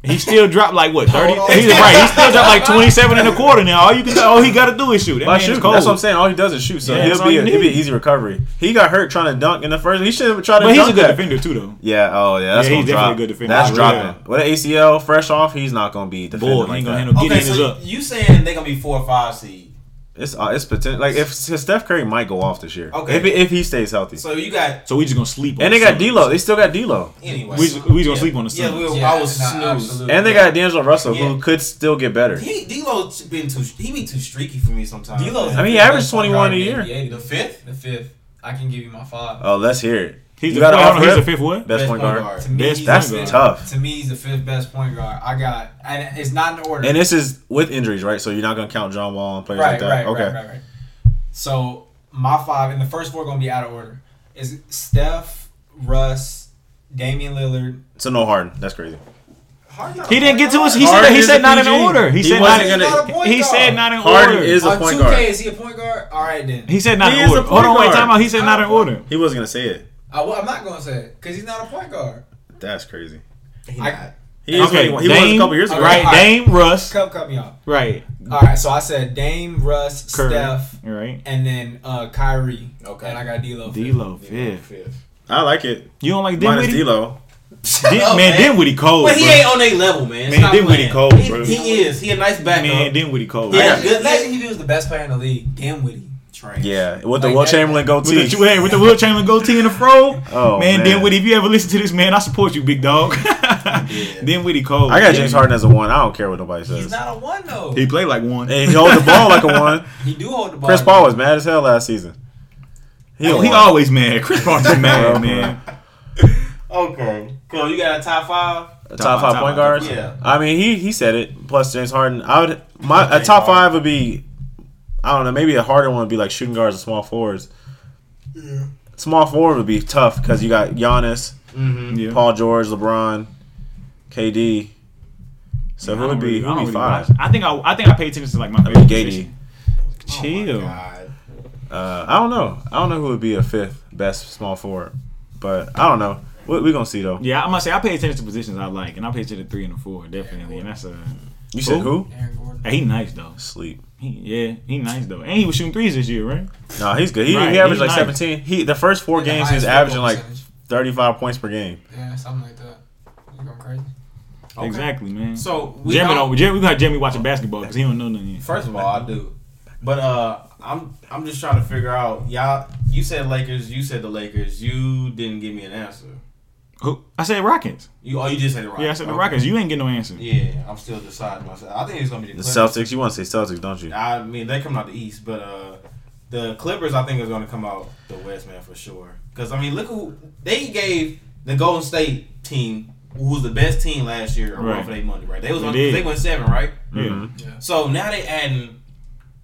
He still dropped like what thirty? He's right. He still dropped like twenty seven and a quarter now. All you can, all he got to do is shoot. That But shoot, that's what I'm saying. All he does is shoot. So Yeah, he'll be you a, it'll be an easy recovery. He got hurt trying to dunk in the first. He should have tried to. But he's a good that. defender too, though. Yeah. Oh yeah. That's Yeah, gonna he's definitely drop. a good defender. That's Oh, dropping. yeah. With an ACL fresh off, he's not gonna be defending Boy, like ain't gonna that. handle Okay, getting his so up. you saying they're gonna be four or five seed? It's uh, it's potential. Like if Steph Curry might go off this year. Okay. If, if he stays healthy. So you got So we just gonna sleep. on and they the got Suns. D'Lo. They still got D'Lo. anyway. We just- we just gonna Yeah. sleep on the Yeah, Suns. we, Yeah, I was nah, snooze. And they got D'Angelo Russell, Yeah. who could still get better. He D'Lo been too. He be too streaky for me sometimes. D'Lo's I mean, he averaged point 21 a year. NBA. the fifth. The fifth. I can give you my five. Oh, let's hear it. He's You the got fifth. an hold He's offer? the fifth what? Best, point guard. To me, Best he's That's the fifth- tough. To me, he's the fifth best point guard. I got, and it's not in order. And this is with injuries, right? So you're not gonna count John Wall and players right, like that. right, okay. right, right, right. So my five and the first four are gonna be out of order. Is Steph, Russ, Damian Lillard. So no Harden. That's crazy. Harden He didn't get to us. He Harden said he said not in PG. order. He, He said wasn't gonna- not He guard. said not in Harden order. is a point On point 2K, guard. is he a point guard? All right then. He said not He in is a order. Hold on, wait, guard. time out. He said not in order. He wasn't gonna say it. I, am not gonna say it because he's not a point guard. That's crazy. He I- not. He, is Okay, what he, he was Dame- a couple years ago. Right, Alright. Dame, Russ. Cut, cut me off. Right, All right, so I said Dame, Russ, Curry. Steph, Right. and then uh, Kyrie. Okay. And I got D'Lo. D'Lo Yeah, fifth. fifth. I like it. You don't like Minus Dinwiddie? D'Lo. Din- Oh, man, Dinwiddie cold. But he bro. ain't on their level, man. Man, Stop Dinwiddie playing. cold, he, bro. He is. He a nice backup. Man, Dinwiddie cold. Yeah. Imagine, good- imagine if he was the best player in the league. Dinwiddie. Trash. Yeah, with the Like Will that. Chamberlain With goatee. the, hey, with the Wilt Chamberlain goatee and the fro. Oh, man, man. Dinwiddie, if you ever listen to this, man, I support you, big dog. Dinwiddie Cole. I got man. James Harden as a one. I don't care what nobody says. He's not a one though. He played like one. Hey, he holds the ball like a one. He do hold the ball. Chris Paul was mad as hell last season. He, Oh, he always mad. Chris Paul's Bro, mad, man. Okay. Cool. You got a top five? A top, Top five five, point guards. Yeah. I mean, he he said it. Plus James Harden. I would my a top five would be. I don't know. Maybe a harder one would be like shooting guards and small forwards. Yeah. Small forward would be tough because you got Giannis, Mm-hmm. Yeah. Paul George, LeBron, KD. So I who would be really- who don't would be really five? watch- I think I, I think I pay attention to like my I favorite Gady. position. Oh Chill. God. Uh, I don't know. I don't know who would be a fifth best small forward, but I don't know. We, we gonna see though. yeah, I'm gonna say I pay attention to positions I like, and I pay attention to three and the four definitely, and that's a. You said Who? who? Aaron Gordon. Hey, he nice though. Sleep. He, yeah, he nice though, and he was shooting threes this year, right? No, he's good. He, Right, he averaged he's like nice. 17. He the first four The games he was highest field averaging like 35 points per game. Yeah, something like that. You going crazy? Okay. Exactly, man. So we Jeremy don't- don't. Jeremy, we got Jeremy watching basketball because he don't know nothing. First of all, I do. But uh, I'm I'm just trying to figure out. Y'all, you said Lakers. You said the Lakers. You didn't give me an answer. Who? I said Rockets. You oh, you just said the Rockets. Yeah, I said the Okay. Rockets. You ain't getting no answer. Yeah, I'm still deciding myself. I think it's gonna be the The Clippers. Celtics. You want to say Celtics, don't you? I mean, they come out the East, but uh, the Clippers, I think, is going to come out the West, man, for sure. Because I mean, look who they gave the Golden State team, who was the best team last year, a run Right. for their money, right? They was They on, they went seven, right? Yeah. Mhm. So now they adding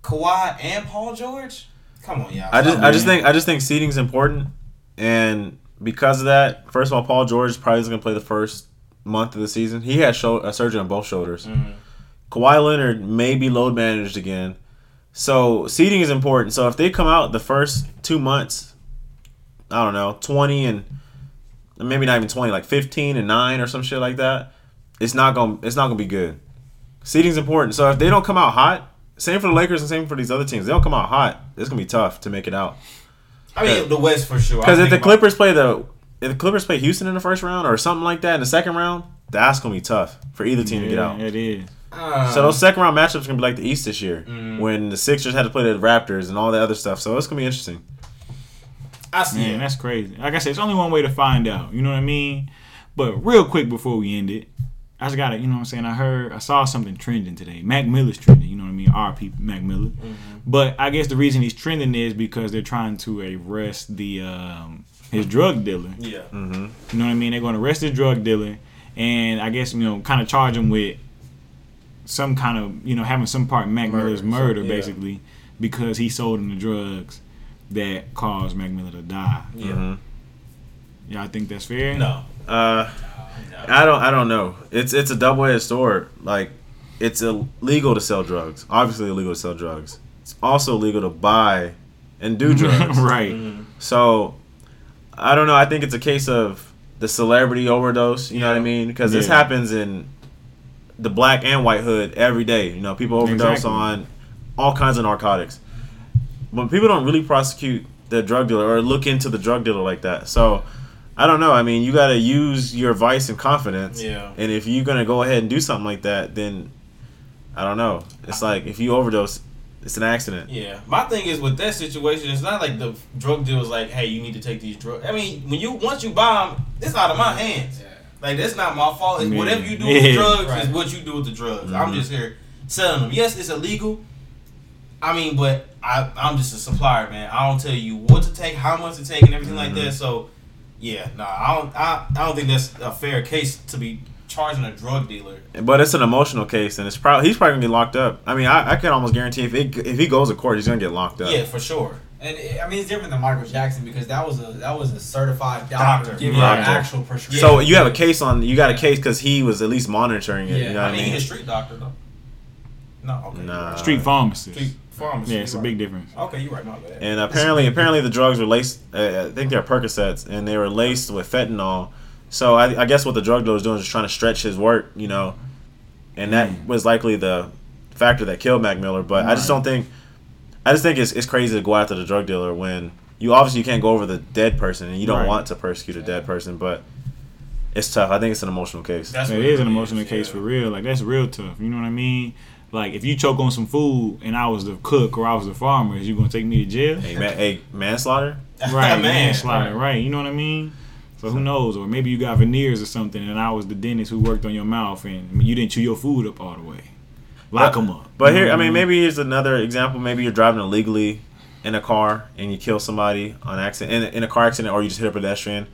Kawhi and Paul George. Come on, y'all. I just, I just think, I just think seating's important, and because of that, first of all, Paul George probably isn't gonna play the first month of the season. He had show, a surgery on both shoulders. Mhm. Kawhi Leonard may be load managed again. So seeding is important. So if they come out the first two months, I don't know, twenty and maybe not even twenty, like fifteen and nine or some shit like that, it's not gonna it's not gonna be good. Seeding's important. So if they don't come out hot, same for the Lakers and same for these other teams, they don't come out hot. It's gonna be tough to make it out. I mean, the West for sure. Because if the Clippers play the if the Clippers play Houston in the first round or something like that in the second round, that's gonna be tough for either team to get out. It is. uh, So those second round matchups are gonna be like the East this year, Mm. when the Sixers had to play the Raptors and all the other stuff. So it's gonna be interesting. I see Man, it. that's crazy. Like I said, it's only one way to find out. You know what I mean? But real quick before we end it, I just gotta, you know what I'm saying? I heard, I saw something trending today. Mac Miller's trending. You know what I mean? RP Mac Miller. Mm-hmm. But I guess the reason he's trending is because they're trying to arrest the um, his drug dealer. Yeah. Mm-hmm. You know what I mean? They're going to arrest his drug dealer, and I guess you know, kind of charge him with some kind of you know having some part in Mac Murder, Miller's so- murder, yeah. basically, because he sold him the drugs that caused Mac Miller to die. Yeah. Mm-hmm. Y'all think that's fair? No. Uh, no. I don't. I don't know. It's it's a double edged sword. Like, it's illegal to sell drugs. Obviously illegal to sell drugs. It's also legal to buy and do drugs. right. Mhm. So, I don't know. I think it's a case of the celebrity overdose. You know what I mean? Because this happens in the black and white hood every day. You know, people overdose Exactly. on all kinds of narcotics, but people don't really prosecute the drug dealer or look into the drug dealer like that. So, I don't know. I mean, you got to use your vice and confidence. Yeah. And if you're gonna go ahead and do something like that, then I don't know. It's like if you overdose, it's an accident. Yeah, my thing is with that situation, it's not like the drug deal is like, "Hey, you need to take these drugs." I mean, when you once you buy them, it's out of my hands. Yeah. Like that's not my fault. It's Yeah. whatever you do with the drugs Right. is what you do with the drugs. I'm Mhm. just here selling them. Yes, it's illegal. I mean, but I I'm just a supplier, man. I don't tell you what to take, how much to take, and everything like Mhm. that. So, yeah, nah, I don't I, I don't think that's a fair case to be charging a drug dealer. But it's an emotional case, and it's probably he's probably gonna get locked up. I mean, I, I can almost guarantee if it, if he goes to court, he's gonna get locked up. Yeah, for sure. And it, I mean, it's different than Michael Jackson because that was a that was a certified doctor, Doctor. giving you an actual prescription. So you have a case on you got a case because he was at least monitoring it. Yeah, you know I what I mean, mean? he's a street doctor though. No, okay. Nah. Street pharmacist. Street pharmacy. yeah, it's a big difference. Okay, you're right. My bad. And apparently, apparently the drugs were laced. Uh, I think they're Percocets, and they were laced with fentanyl. So I, I guess what the drug dealer was doing is trying to stretch his work, you know, and that Mm. was likely the factor that killed Mac Miller. But I just don't think, I just think it's, it's crazy to go after the drug dealer when you obviously can't go over the dead person and you don't Right. want to persecute a dead person. But it's tough. I think it's an emotional case. That's It what is an really emotional case yeah. for real. Like that's real tough. You know what I mean? Like if you choke on some food and I was the cook or I was the farmer, is you gonna take me to jail? Hey, man, hey, manslaughter. right, Man, manslaughter, right. right. You know what I mean? So who knows? Or maybe you got veneers or something, and I was the dentist who worked on your mouth, and you didn't chew your food up all the way. Lock them up. But here, I mean, maybe here's another example. Maybe you're driving illegally in a car and you kill somebody on accident in, in a car accident, or you just hit a pedestrian.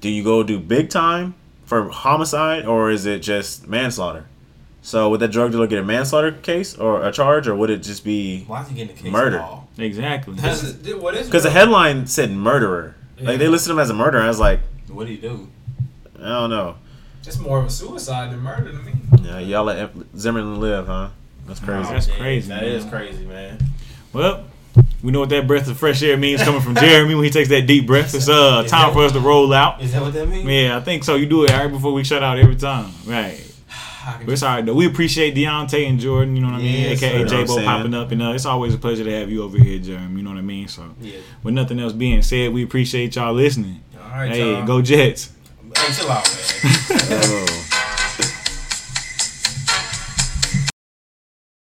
Do you go do big time for homicide, or is it just manslaughter? So would that drug dealer get a manslaughter case or a charge, or would it just be Why is he getting a case Murder. at all? exactly. What is because the headline said murderer? Like they listed him as a murderer. I was like, What do you do? I don't know. It's more of a suicide than murder to me. Yeah, y'all let Zimmerman live, huh? That's crazy. That's crazy, That man. is crazy, man. Well, we know what that breath of fresh air means coming from Jeremy when he takes that deep breath. It's uh Is time for us to roll out. Is that what that means? Yeah, I think so. You do it right before we shut out every time. Right. I can But it's all right though. We appreciate Deontay and Jordan. You know what I mean? Yes, AKA. J Bo popping up, and uh, it's always a pleasure to have you over here, Jeremy. You know what I mean? So, Yeah. with nothing else being said, we appreciate y'all listening. All right, hey, y'all. go Jets. Hey, chill out, man. Oh.